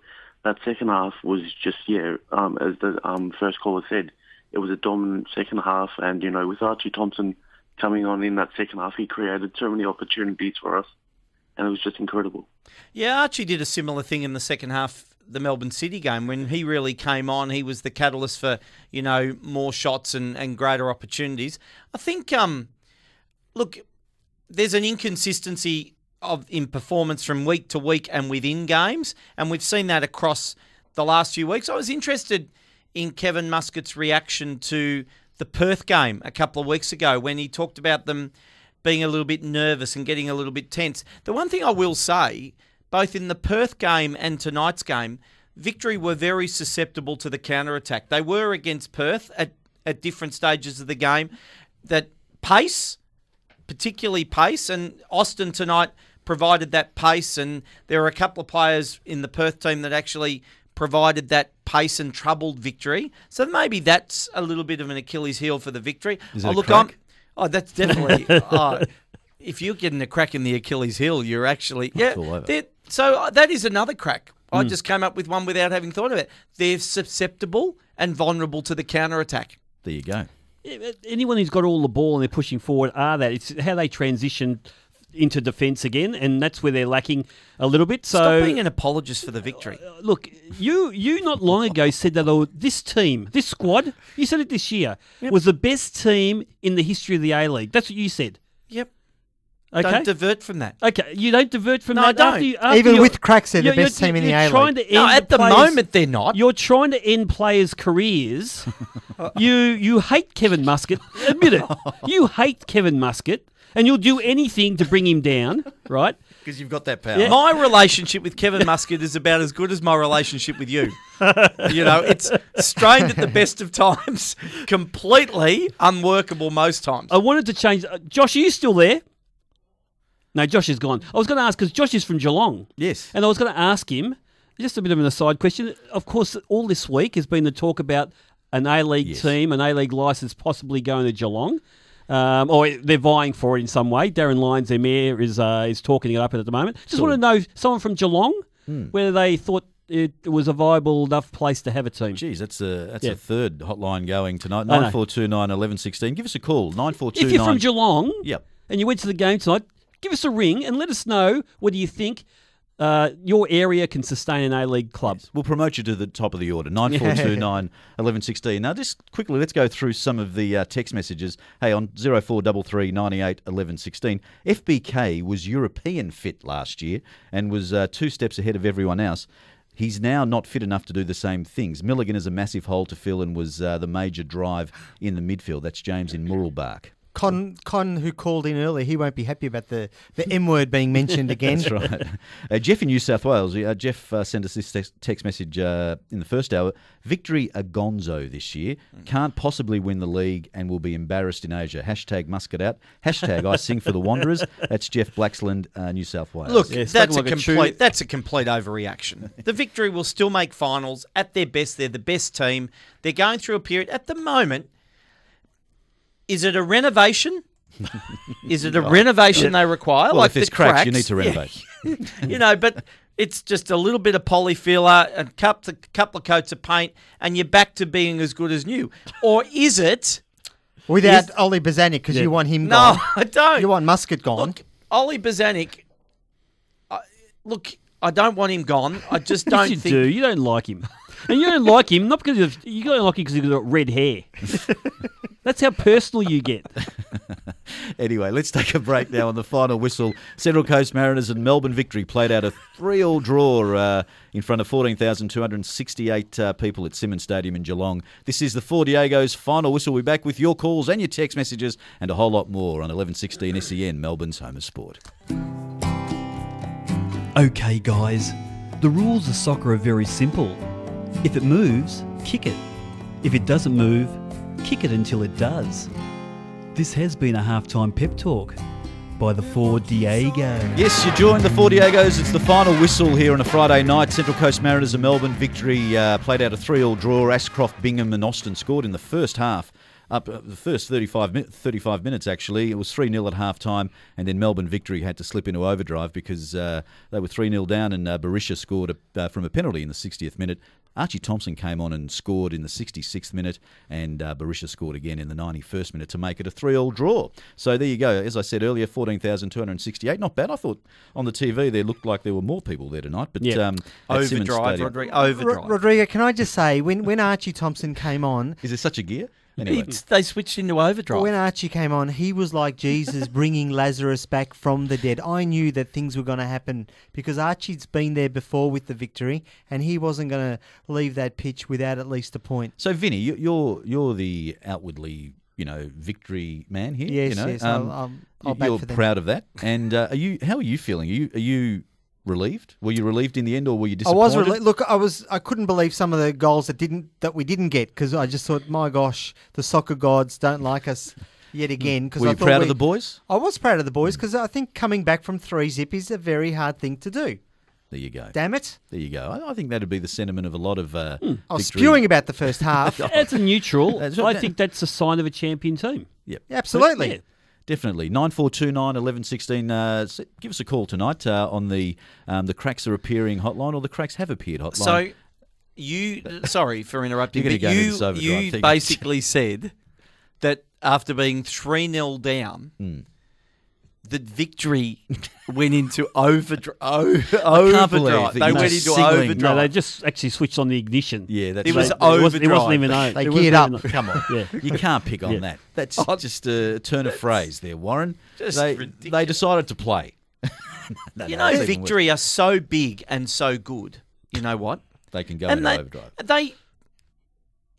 that second half was just, yeah, um, as the um, first caller said, it was a dominant second half. And, you know, with Archie Thompson coming on in that second half, he created so many opportunities for us. And it was just incredible. Yeah, Archie did a similar thing in the second half, the Melbourne City game, when he really came on. He was the catalyst for you know more shots and, and greater opportunities. I think, um, look, there's an inconsistency of in performance from week to week and within games, and we've seen that across the last few weeks. I was interested in Kevin Muscat's reaction to the Perth game a couple of weeks ago when he talked about them being a little bit nervous and getting a little bit tense. The one thing I will say, both in the Perth game and tonight's game, Victory were very susceptible to the counter attack. They were against Perth at, at different stages of the game. That pace, particularly pace, and Austin tonight provided that pace, and there were a couple of players in the Perth team that actually provided that pace and troubled victory. So maybe that's a little bit of an Achilles heel for the victory. Is it oh, look? I'm, oh, that's definitely. oh, if you're getting a crack in the Achilles heel, you're actually yeah. all over. they're- So uh, that is another crack. I Mm. just came up with one without having thought of it. They're susceptible and vulnerable to the counter attack. There you go. Anyone who's got all the ball and they're pushing forward are that. It's how they transition into defence again, and that's where they're lacking a little bit. So Stop being an apologist for the victory. Uh, look, you you not long ago said that oh, this team, this squad, you said it this year, was the best team in the history of the A League. That's what you said. Yep. Okay. Don't divert from that. Okay, you don't divert from No, that. I don't. After you, after Even with cracks, they're the best team in the A-League. trying to No, end at the players- moment they're not. You're trying to end players' careers. you you hate Kevin Muscat. Admit it. You hate Kevin Muscat, and you'll do anything to bring him down. Right? Because you've got that power. Yeah. My relationship with Kevin Muscat is about as good as my relationship with you. you know, it's strained at the best of times, completely unworkable most times. I wanted to change. Uh, Josh, are you still there? No, Josh is gone. I was going to ask because Josh is from Geelong. Yes. And I was going to ask him just a bit of an aside question. Of course, all this week has been the talk about an A League team, an A League license possibly going to Geelong. Um, or they're vying for it in some way. Darren Lyons, their mayor, is uh, is talking it up at the moment. Just Sure. want to know someone from Geelong Hmm. whether they thought it was a viable enough place to have a team. Geez, that's a that's Yeah. a third hotline going tonight. Nine four two nine eleven sixteen. Give us a call. Nine four two If you're from. Geelong, Yep. and you went to the game tonight, give us a ring and let us know whether you think uh, your area can sustain an A League club. We'll promote you to the top of the order. Nine four two nine eleven sixteen. Now, just quickly, let's go through some of the uh, text messages. Hey, on zero four double three ninety eight eleven sixteen. FBK was European fit last year and was uh, two steps ahead of everyone else. He's now not fit enough to do the same things. Milligan is a massive hole to fill and was uh, the major drive in the midfield. That's James in Mooroolbark. Con, Con, who called in earlier, he won't be happy about the, the M word being mentioned again. That's right. Uh, Jeff in New South Wales. Uh, Jeff uh, sent us this text, text message uh, in the first hour. Victory a gonzo this year. Can't possibly win the league and will be embarrassed in Asia. Hashtag Muscat out. Hashtag I sing for the Wanderers. That's Jeff Blaxland, uh, New South Wales. Look, that's a complete that's a complete overreaction. the victory will still make finals at their best. They're the best team. They're going through a period at the moment. Is it a renovation? Is it a renovation they require? Well, if there's the cracks, you need to renovate. you know, but it's just a little bit of polyfiller, a couple, a couple of coats of paint, and you're back to being as good as new. Or is it Without is- Ollie Bozanic, because Yeah. you want him gone. No, gone. I don't. You want Muscat gone. Ollie Bozanic? I look, I don't want him gone. I just don't you think do. You don't like him, and you don't like him not because of, you don't like him because he's got red hair. That's how personal you get. Anyway, let's take a break now on the final whistle. Central Coast Mariners and Melbourne Victory played out a three-all draw uh, in front of 14,268 uh, people at Simonds Stadium in Geelong. This is the Four Diego's final whistle. We're back with your calls and your text messages and a whole lot more on 1116 SEN, Melbourne's home of sport. Okay, guys, the rules of soccer are very simple. If it moves, kick it. If it doesn't move, kick it until it does. This has been a halftime pep talk by the Four Diego. Yes, you joined the Four Diegos. It's the final whistle here on a Friday night. Central Coast Mariners and Melbourne victory uh, played out a three-all draw. Ascroft, Bingham, and Austin scored in the first half. Up uh, the first 35, mi- 35 minutes, actually. It was 3 0 at half time, and then Melbourne victory had to slip into overdrive because uh, they were 3 0 down, and uh, Berisha scored a, uh, from a penalty in the 60th minute. Archie Thompson came on and scored in the 66th minute, and uh, Berisha scored again in the 91st minute to make it a 3 all draw. So there you go. As I said earlier, 14,268. Not bad. I thought on the TV there looked like there were more people there tonight. But Yeah. um, Overdrive, Rodrigo. Overdrive. Ro- Rodrigo, can I just say, when, when Archie Thompson came on, Is there such a gear? Anyway. It's- they switched into overdrive. when Archie came on, he was like Jesus bringing Lazarus back from the dead. I knew that things were going to happen because Archie's been there before with the victory, and he wasn't going to leave that pitch without at least a point. So, Vinny, you- you're you're the outwardly, you know, victory man here. Yes, you know? yes, I'll- Um, I'll- I'll you're for proud of that. And uh, are you? How are you feeling? Are you are you relieved? Were you relieved in the end, or were you disappointed? I was really look. I was. I couldn't believe some of the goals that didn't that we didn't get because I just thought, my gosh, the soccer gods don't like us yet again. Because Were I you thought proud of the boys? I was proud of the boys because I think coming back from three zip is a very hard thing to do. There you go. Damn it! There you go. I, I think that'd be the sentiment of a lot of. Uh, I was victory- spewing about the first half. That's a neutral, That's I think that's a sign of a champion team. Yep. Absolutely. Yeah. Definitely. 9429 1116. Uh, give us a call tonight uh, on the um, the Cracks Are Appearing hotline, or the Cracks Have Appeared hotline. So you sorry for interrupting, but go you you basically said that after being three 0 down, Hmm. The victory went into overdrive. I can't overdrive. that They you went into signaling- overdrive. No, they just actually switched on the ignition. Yeah, that's It was right. It wasn't, it wasn't even overdrive. on. They geared up. on. Come on. Yeah. You can't pick on Yeah. that. That's Oh, just a turn of phrase there, Warren. Just they, ridiculous. they decided to play. No, you no, know, it's even worse. victory are so big and so good. You know what? They can go and into they, overdrive. they,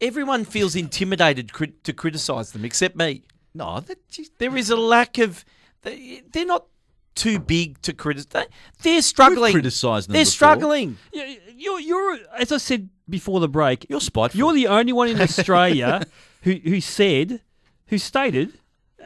everyone feels intimidated cri- to criticise them, except me. No, that, there is a lack of. They, they're not too big to criticise. They're struggling. criticised them They're before. struggling. You're, you're, as I said before the break, you're spiteful. You're the only one in Australia who, who said, who stated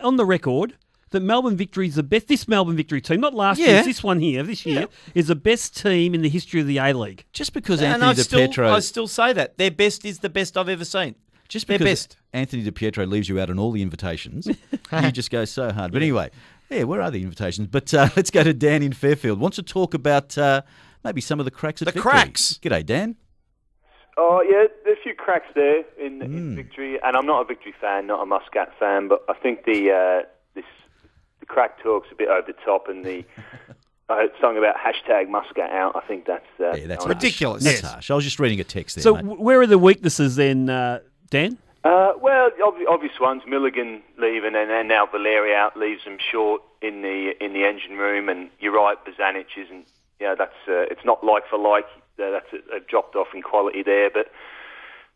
on the record that Melbourne Victory is the best. This Melbourne Victory team, not last Yeah. year's, this one here, this year, is the best team in the history of the A League. Just because and Anthony I still, DiPietro, I still say that their best is the best I've ever seen. just their because best. Anthony DiPietro leaves you out on all the invitations, you just go so hard. But anyway, yeah, where are the invitations? But uh, let's go to Dan in Fairfield. Wants to talk about uh, maybe some of the cracks at The victory. cracks. G'day, Dan. Oh yeah, there's a few cracks there in, Hmm. in victory, and I'm not a victory fan, not a Muscat fan, but I think the uh, this the crack talk's a bit over the top, and the I heard something about hashtag Muscat out. I think that's uh, Yeah, that's going- harsh. That's harsh. I was just reading a text there. So, mate. where are the weaknesses then, uh, Dan? Uh, well, obvi- obvious ones: Milligan leaving, and then now Valeri out leaves them short in the in the engine room. And you're right, Bozanic isn't. Yeah, that's uh, it's not like for like. That's a, a dropped off in quality there, but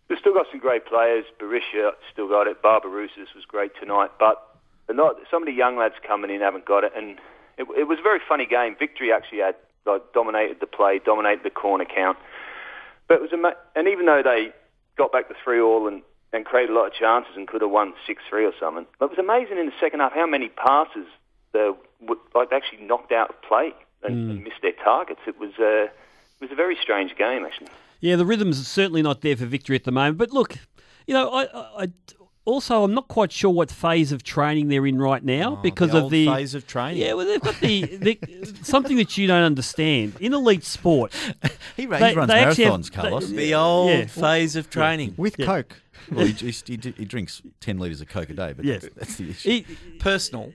they've still got some great players. Berisha still got it. Barbarouses was great tonight, but a not, some of the young lads coming in haven't got it, and it, it was a very funny game. Victory actually had like, dominated the play, dominated the corner count, but it was ama- and even though they got back to three all and, and created a lot of chances and could have won six three or something, but it was amazing in the second half how many passes they like actually knocked out of play and, and missed their targets. It was uh, it was a very strange game actually. Yeah, the rhythm's certainly not there for victory at the moment. But look, you know, I, I also I'm not quite sure what phase of training they're in right now because Oh, the of the phase of training. Yeah, well, they've got the, the something that you don't understand in elite sport. He ra- he runs actually marathons, Carlos. The old yeah. phase of training. with Yeah. Coke. Well, he, he, he, he drinks 10 litres of Coke a day, but Yes. that's, that's the issue. It- Personal.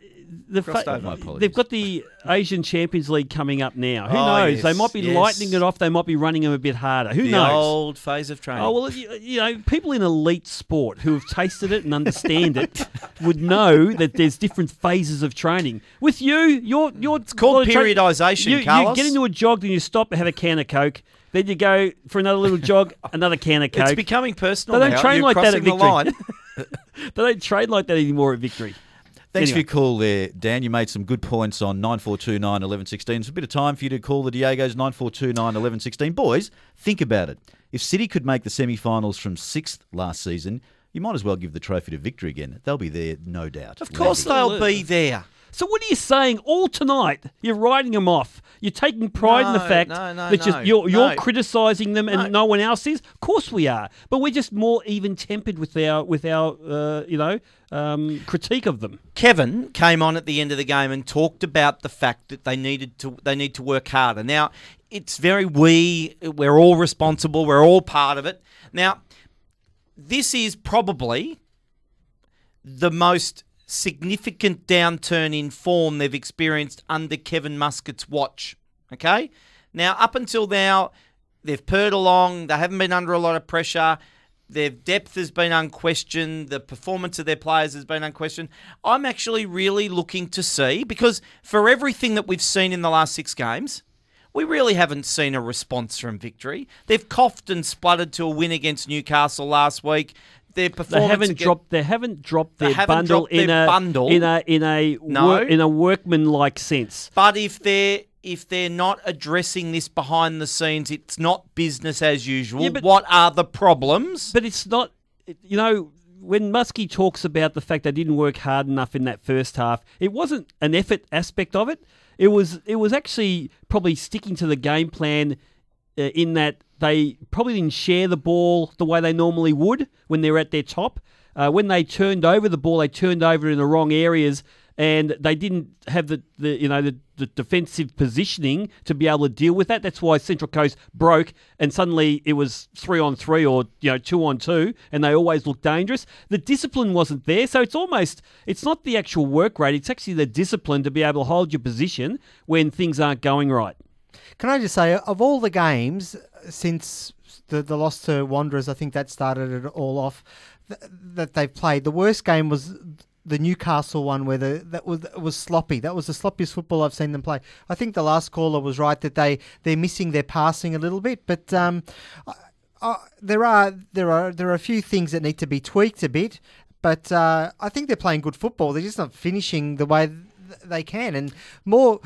The fa- over. My apologies. they've got the Asian Champions League coming up now. Who Oh, knows? They might be yes. lightening it off. They might be running them a bit harder. Who the knows? old phase of training. Oh well, you, you know, people in elite sport who have tasted it and understand it would know that there's different phases of training. With you, you're you're it's called periodisation, You, you Carlos. get into a jog, then you stop and have a can of Coke. Then you go for another little jog, another can of Coke. it's becoming personal. they don't now. train You're like that at the Victory. line. they don't train like that anymore at Victory. Thanks Anyway. for your call there, Dan. You made some good points on 9429 1116. It's a bit of time for you to call the Diegos 9429 1116. Boys, think about it. If City could make the semi finals from sixth last season, you might as well give the trophy to victory again. They'll be there, no doubt. Of course they'll be there. So what are you saying all tonight? You're writing them off. You're taking pride in the No, fact no, no, that just you're you're no. criticising them and no. one else is. Of course we are, but we're just more even tempered with our with our uh, you know um, critique of them. Kevin came on at the end of the game and talked about the fact that they needed to they need to work harder. Now, it's very we we're all responsible, we're all part of it. Now, this is probably the most significant downturn in form they've experienced under Kevin Muscat's watch. Okay? Now, up until now, they've purred along, they haven't been under a lot of pressure. Their depth has been unquestioned. The performance of their players has been unquestioned. I'm actually really looking to see because for everything that we've seen in the last six games, we really haven't seen a response from victory. They've coughed and spluttered to a win against Newcastle last week. Their They haven't against- dropped. They haven't dropped their haven't bundle dropped in their a bundle. in a in a No. wor- in a workmanlike sense. But if they're if they're not addressing this behind the scenes, it's not business as usual. Yeah, but- what are the problems? But it's not, you know, when Muskie talks about the fact they didn't work hard enough in that first half, it wasn't an effort aspect of it. It was it was actually probably sticking to the game plan uh, in that they probably didn't share the ball the way they normally would when they're at their top. Uh, when they turned over the ball, they turned over in the wrong areas, and they didn't have the, the you know the, the defensive positioning to be able to deal with that. That's why Central Coast broke, and suddenly it was three on three or you know two on two, and they always looked dangerous. The discipline wasn't there, so it's almost it's not the actual work rate; it's actually the discipline to be able to hold your position when things aren't going right. Can I just say, of all the games since the the loss to Wanderers, I think that started it all off. Th- that they've played, the worst game was the Newcastle one, where the that was was sloppy. That was the sloppiest football I've seen them play. I think the last caller was right that they they're missing their passing a little bit, but um, uh, there are there are there are a few things that need to be tweaked a bit. But uh, I think they're playing good football. They're just not finishing the way they can, and more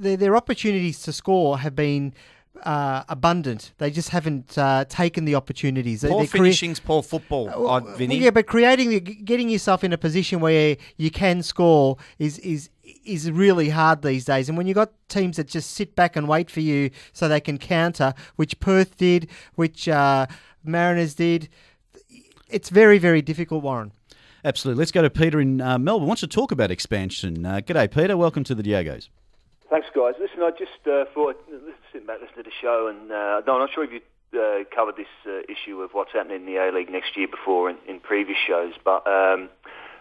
th- their, opportunities to score have been uh, abundant. They just haven't uh, taken the opportunities. Poor they're crea- finishing's poor football, uh, Vinny. yeah, but creating, the- getting yourself in a position where you can score is is is really hard these days. And when you've got teams that just sit back and wait for you so they can counter, which Perth did, which uh, Mariners did, it's very very difficult, Warren. Absolutely. Let's go to Peter in uh, Melbourne. Wants to talk about expansion. Uh, g'day, Peter. Welcome to the Diegos. Thanks, guys. Listen, I just uh, thought, sitting back listening to the show, and uh, no, I'm not sure if you uh, covered this uh, issue of what's happening in the A League next year before in, in previous shows, but um,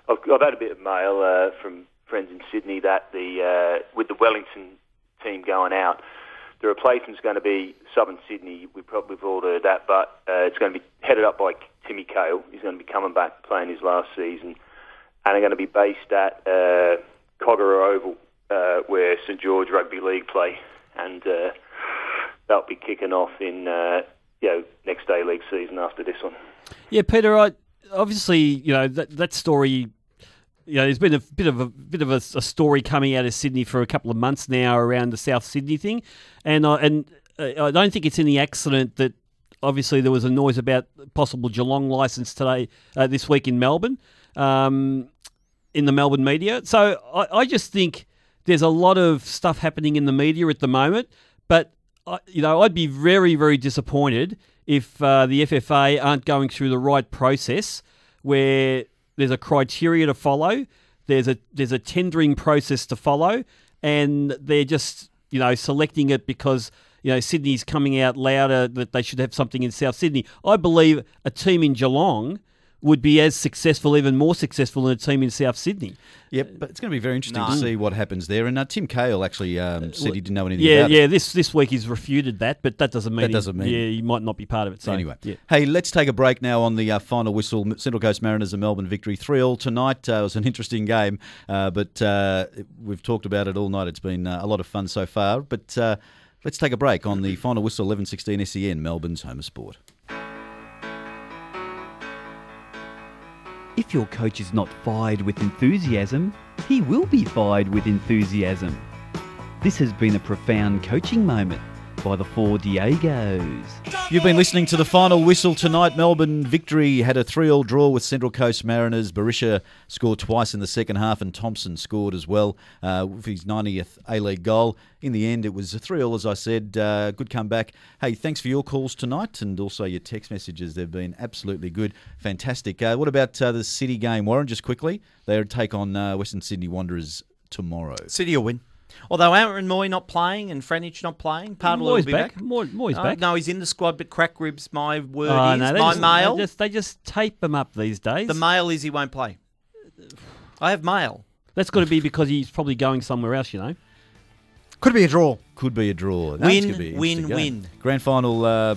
I've, I've had a bit of mail uh, from friends in Sydney that the uh, with the Wellington team going out, the replacement's going to be Southern Sydney. We probably have all heard that, but uh, it's going to be headed up by Timmy Cahill. He's going to be coming back playing his last season, and they're going to be based at uh, Oval, uh, where St George Rugby League play, and uh, that'll be kicking off in uh, you know next A League season after this one. Yeah, Peter. I, obviously, you know that that story you know, there's been a bit of a bit of a, a story coming out of Sydney for a couple of months now around the South Sydney thing, and I and uh, I don't think it's any accident that obviously there was a noise about possible Geelong license today uh, this week in Melbourne, um, in the Melbourne media. So I, I just think there's a lot of stuff happening in the media at the moment, but I, you know I'd be very very disappointed if uh, the FFA aren't going through the right process where there's a criteria to follow, there's a there's a tendering process to follow, and they're just you know selecting it because you know Sydney's coming out louder that they should have something in South Sydney. I believe a team in Geelong would be as successful, even more successful than a team in South Sydney. Yep, but it's going to be very interesting No. to see what happens there. And uh, Tim Cahill actually um, said he didn't know anything Yeah, about yeah. it. This this week he's refuted that, but that doesn't mean That doesn't mean- yeah he might not be part of it. So anyway, yeah. hey, let's take a break now on the uh, final whistle. Central Coast Mariners and Melbourne victory three all tonight. Uh, it was an interesting game, uh, but uh, we've talked about it all night. It's been uh, a lot of fun so far. But uh, let's take a break on the final whistle. Eleven sixteen SEN Melbourne's home of sport. If your coach is not fired with enthusiasm, he will be fired with enthusiasm. This has been a profound coaching moment by the Four Diegos. You've been listening to the final whistle tonight. Melbourne victory had a 3 all draw with Central Coast Mariners. Berisha scored twice in the second half, and Thompson scored as well uh, with his 90th A League goal. In the end, it was a 3 all, as I said. Uh, good comeback. Hey, thanks for your calls tonight and also your text messages. They've been absolutely good. Fantastic. Uh, what about uh, the City game, Warren, just quickly? They take on uh, Western Sydney Wanderers tomorrow. City will win. Although Aaron Mooy not playing and Franjic not playing, Pardal will Mooy's be back. back. Mooy- Mooy's Uh, back. No, he's in the squad, but crack ribs. My word Oh, is no, my just, mail. They just, they just tape them up these days. The mail is he won't play. I have mail. That's got to be because he's probably going somewhere else, you know. Could be a draw. Could be a draw. Win, be win, win. Grand final. Uh,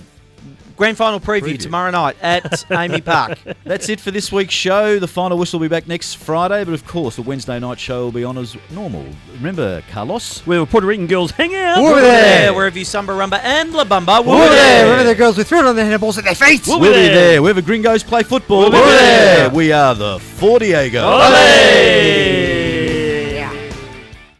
Grand final preview, Preview. tomorrow night at AAMI Park. That's it for this week's show. The final whistle will be back next Friday, but of course, the Wednesday night show will be on as normal. Remember, Carlos? Where Puerto Rican girls hang out. We'll be there. wherever you Samba Rumba and La Bamba. We'll be there. Remember the girls with three on their handballs at their feet. We'll, be there. Wherever gringos play football, We'll be we're there. there. We are the Four Diego. Olé!